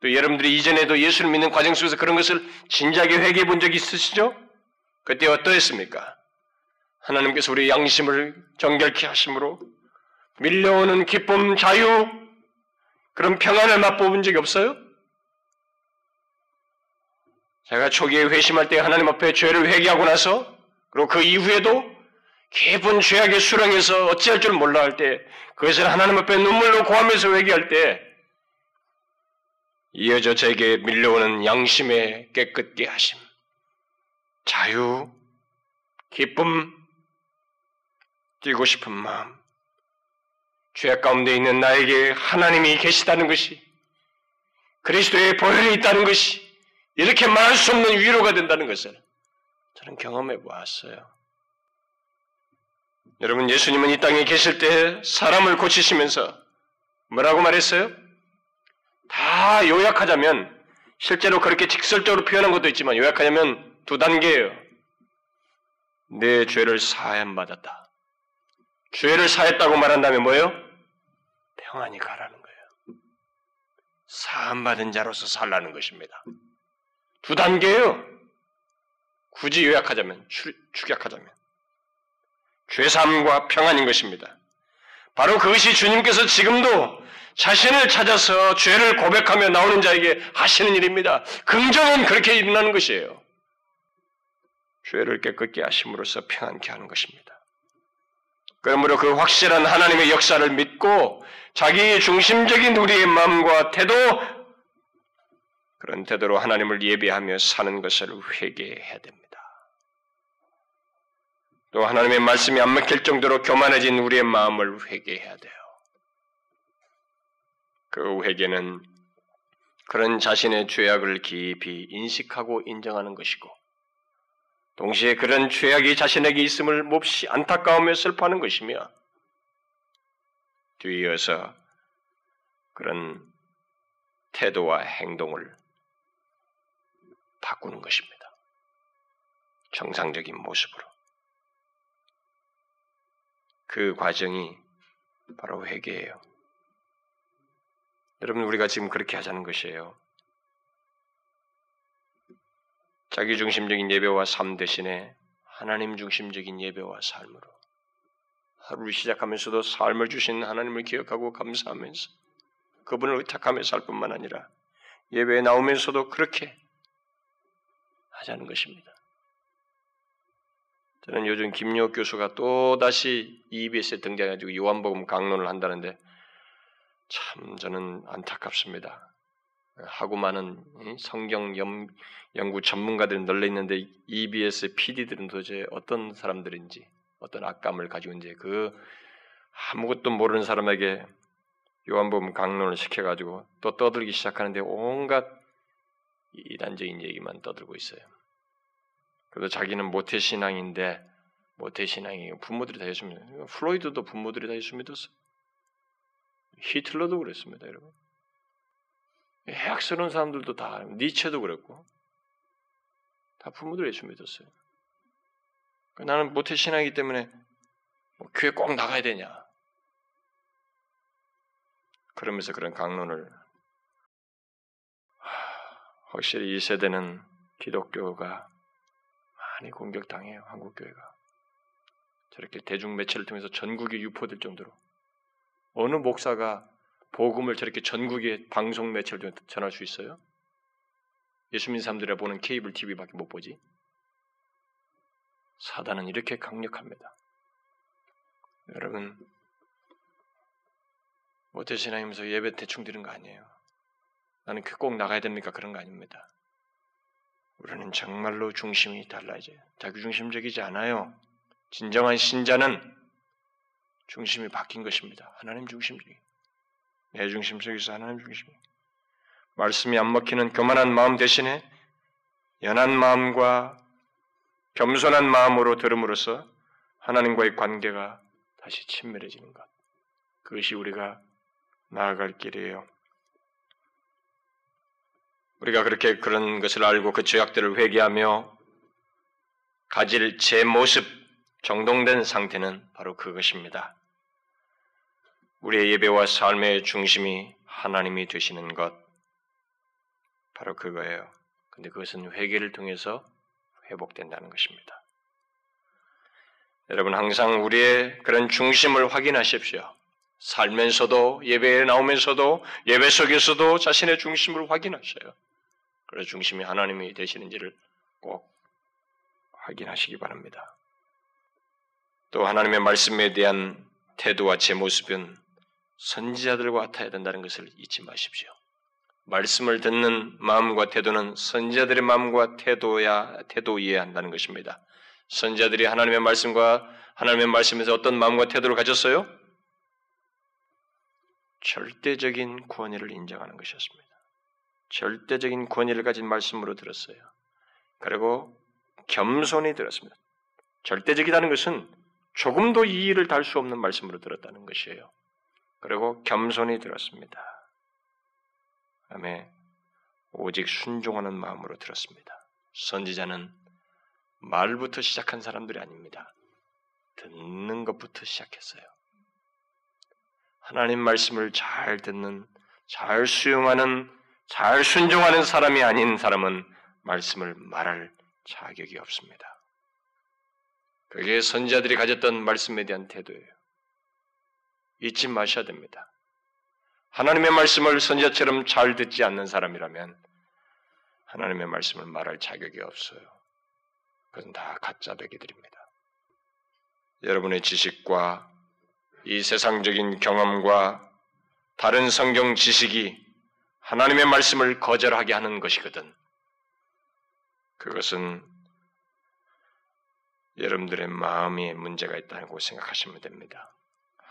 또 여러분들이 이전에도 예수를 믿는 과정 속에서 그런 것을 진지하게 회개해 본 적이 있으시죠? 그때 어떠했습니까? 하나님께서 우리 양심을 정결케 하심으로 밀려오는 기쁨, 자유, 그런 평안을 맛보본 적이 없어요? 제가 초기에 회심할 때 하나님 앞에 죄를 회개하고 나서 그리고 그 이후에도 깊은 죄악의 수렁에서 어찌할 줄 몰라 할 때 그것을 하나님 앞에 눈물로 고하면서 회개할 때 이어져 제게 밀려오는 양심의 깨끗게 하심, 자유, 기쁨, 뛰고 싶은 마음, 죄 가운데 있는 나에게 하나님이 계시다는 것이, 그리스도의 보혈이 있다는 것이, 이렇게 말할 수 없는 위로가 된다는 것을 저는 경험해 보았어요. 여러분, 예수님은 이 땅에 계실 때 사람을 고치시면서 뭐라고 말했어요? 다 요약하자면 실제로 그렇게 직설적으로 표현한 것도 있지만 요약하자면 두 단계예요. 내 죄를 사함 받았다. 죄를 사했다고 말한다면 뭐예요? 평안히 가라는 거예요. 사함 받은 자로서 살라는 것입니다. 두 단계예요. 굳이 요약하자면 축약하자면 죄사함과 평안인 것입니다. 바로 그것이 주님께서 지금도 자신을 찾아서 죄를 고백하며 나오는 자에게 하시는 일입니다. 긍정은 그렇게 일어나는 것이에요. 죄를 깨끗게 하심으로써 평안케 하는 것입니다. 그러므로 그 확실한 하나님의 역사를 믿고 자기 중심적인 우리의 마음과 태도 그런 태도로 하나님을 예배하며 사는 것을 회개해야 됩니다. 또 하나님의 말씀이 안 먹힐 정도로 교만해진 우리의 마음을 회개해야 돼요. 그 회개는 그런 자신의 죄악을 깊이 인식하고 인정하는 것이고, 동시에 그런 죄악이 자신에게 있음을 몹시 안타까우며 슬퍼하는 것이며, 뒤이어서 그런 태도와 행동을 바꾸는 것입니다. 정상적인 모습으로. 그 과정이 바로 회개예요. 여러분 우리가 지금 그렇게 하자는 것이에요. 자기 중심적인 예배와 삶 대신에 하나님 중심적인 예배와 삶으로 하루를 시작하면서도 삶을 주신 하나님을 기억하고 감사하면서 그분을 의탁하며 살 뿐만 아니라 예배에 나오면서도 그렇게 하자는 것입니다. 저는 요즘 김효 교수가 또 다시 EBS에 등장해가지고 요한복음 강론을 한다는데 참 저는 안타깝습니다. 하고 많은 성경 연, 연구 전문가들이 널려 있는데 EBS PD들은 도대체 어떤 사람들인지 어떤 악감을 가지고 이제 그 아무것도 모르는 사람에게 요한복음 강론을 시켜가지고 또 떠들기 시작하는데 온갖 이단적인 얘기만 떠들고 있어요. 그래도 자기는 모태 신앙인데 모태 신앙이 부모들이 다 예수 믿어요. 프로이드도 부모들이 다 예수 믿었어. 히틀러도 그랬습니다, 여러분. 해악스러운 사람들도 다 니체도 그랬고 다 부모들 예수 믿었어요. 나는 모태 신앙이기 때문에 뭐 교회 꼭 나가야 되냐? 그러면서 그런 강론을 확실히 이 세대는 기독교가 많이 공격당해요. 한국 교회가 저렇게 대중 매체를 통해서 전국에 유포될 정도로 어느 목사가 복음을 저렇게 전국의 방송 통해 전할 수 있어요? 예수민 사람들이 보는 케이블 TV밖에 못 보지. 사단은 이렇게 강력합니다. 여러분, 모태신앙이면서 예배 대충 드는 거 아니에요. 나는 그꼭 나가야 됩니까? 그런 거 아닙니다. 우리는 정말로 중심이 달라져요. 자기중심적이지 않아요. 진정한 신자는 중심이 바뀐 것입니다. 하나님 중심적이. 내 중심적에서 하나님 중심. 말씀이 안 먹히는 교만한 마음 대신에 연한 마음과 겸손한 마음으로 들음으로써 하나님과의 관계가 다시 친밀해지는 것. 그것이 우리가 나아갈 길이에요. 우리가 그렇게 그런 것을 알고 그 죄악들을 회개하며 가질 제 모습 정동된 상태는 바로 그것입니다. 우리의 예배와 삶의 중심이 하나님이 되시는 것 바로 그거예요. 근데 그것은 회개를 통해서 회복된다는 것입니다. 여러분 항상 우리의 그런 중심을 확인하십시오. 살면서도 예배에 나오면서도 예배 속에서도 자신의 중심을 확인하셔요. 그래서 중심이 하나님이 되시는지를 꼭 확인하시기 바랍니다. 또 하나님의 말씀에 대한 태도와 제 모습은 선지자들과 같아야 된다는 것을 잊지 마십시오. 말씀을 듣는 마음과 태도는 선지자들의 마음과 태도야 태도이해야 한다는 것입니다. 선지자들이 하나님의 말씀과 하나님의 말씀에서 어떤 마음과 태도를 가졌어요? 절대적인 권위를 인정하는 것이었습니다. 절대적인 권위를 가진 말씀으로 들었어요. 그리고 겸손히 들었습니다. 절대적이라는 것은 조금도 이의를 달 수 없는 말씀으로 들었다는 것이에요. 그리고 겸손히 들었습니다. 다음에 오직 순종하는 마음으로 들었습니다. 선지자는 말부터 시작한 사람들이 아닙니다. 듣는 것부터 시작했어요. 하나님 말씀을 잘 듣는, 잘 수용하는, 잘 순종하는 사람이 아닌 사람은 말씀을 말할 자격이 없습니다. 그게 선지자들이 가졌던 말씀에 대한 태도예요. 잊지 마셔야 됩니다. 하나님의 말씀을 선지자처럼 잘 듣지 않는 사람이라면 하나님의 말씀을 말할 자격이 없어요. 그건 다 가짜 되기들입니다. 여러분의 지식과 이 세상적인 경험과 다른 성경 지식이 하나님의 말씀을 거절하게 하는 것이거든. 그것은 여러분들의 마음에 문제가 있다고 생각하시면 됩니다.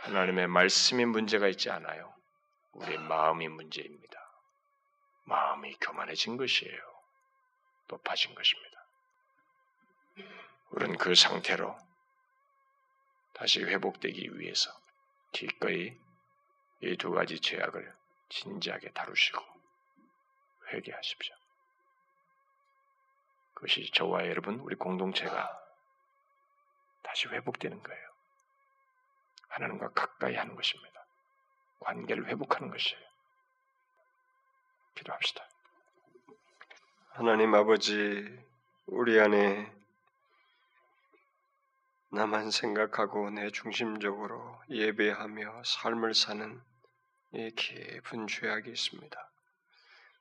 하나님의 말씀이 문제가 있지 않아요. 우리 마음이 문제입니다. 마음이 교만해진 것이에요. 높아진 것입니다. 우리는 그 상태로 다시 회복되기 위해서 기꺼이 이 두 가지 죄악을 진지하게 다루시고 회개하십시오. 그것이 저와 여러분 우리 공동체가 다시 회복되는 거예요. 하나님과 가까이 하는 것입니다. 관계를 회복하는 것이에요. 기도합시다. 하나님 아버지, 우리 안에 나만 생각하고 내 중심적으로 예배하며 삶을 사는 이 깊은 죄악이 있습니다.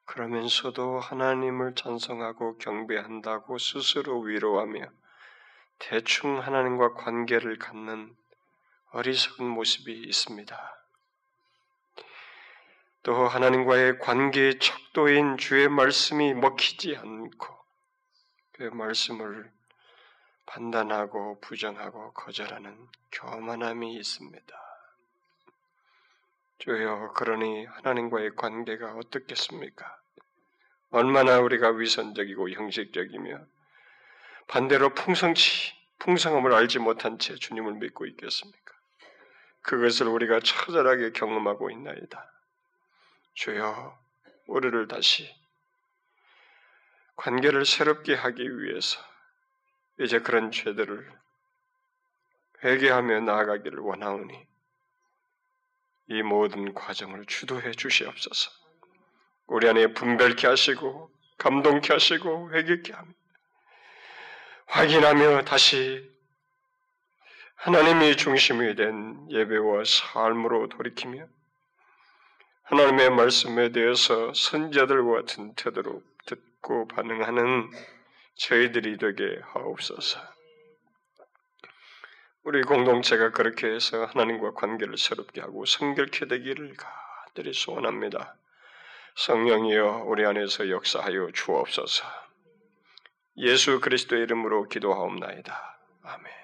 그러면서도 하나님을 찬성하고 경배한다고 스스로 위로하며 대충 하나님과 관계를 갖는 어리석은 모습이 있습니다. 또 하나님과의 관계의 척도인 주의 말씀이 먹히지 않고 그 말씀을 판단하고 부정하고 거절하는 교만함이 있습니다. 주여, 그러니 하나님과의 관계가 어떻겠습니까? 얼마나 우리가 위선적이고 형식적이며 반대로 풍성치, 풍성함을 알지 못한 채 주님을 믿고 있겠습니까? 그것을 우리가 처절하게 경험하고 있나이다. 주여, 우리를 다시 관계를 새롭게 하기 위해서 이제 그런 죄들을 회개하며 나아가기를 원하오니 이 모든 과정을 주도해 주시옵소서. 우리 안에 분별케 하시고 감동케 하시고 회개케 하며 확인하며 다시 하나님이 중심이 된 예배와 삶으로 돌이키며 하나님의 말씀에 대해서 선자들과 같은 태도로 듣고 반응하는 저희들이 되게 하옵소서. 우리 공동체가 그렇게 해서 하나님과 관계를 새롭게 하고 성결케 되기를 간절히 소원합니다. 성령이여 우리 안에서 역사하여 주옵소서. 예수 그리스도의 이름으로 기도하옵나이다. 아멘.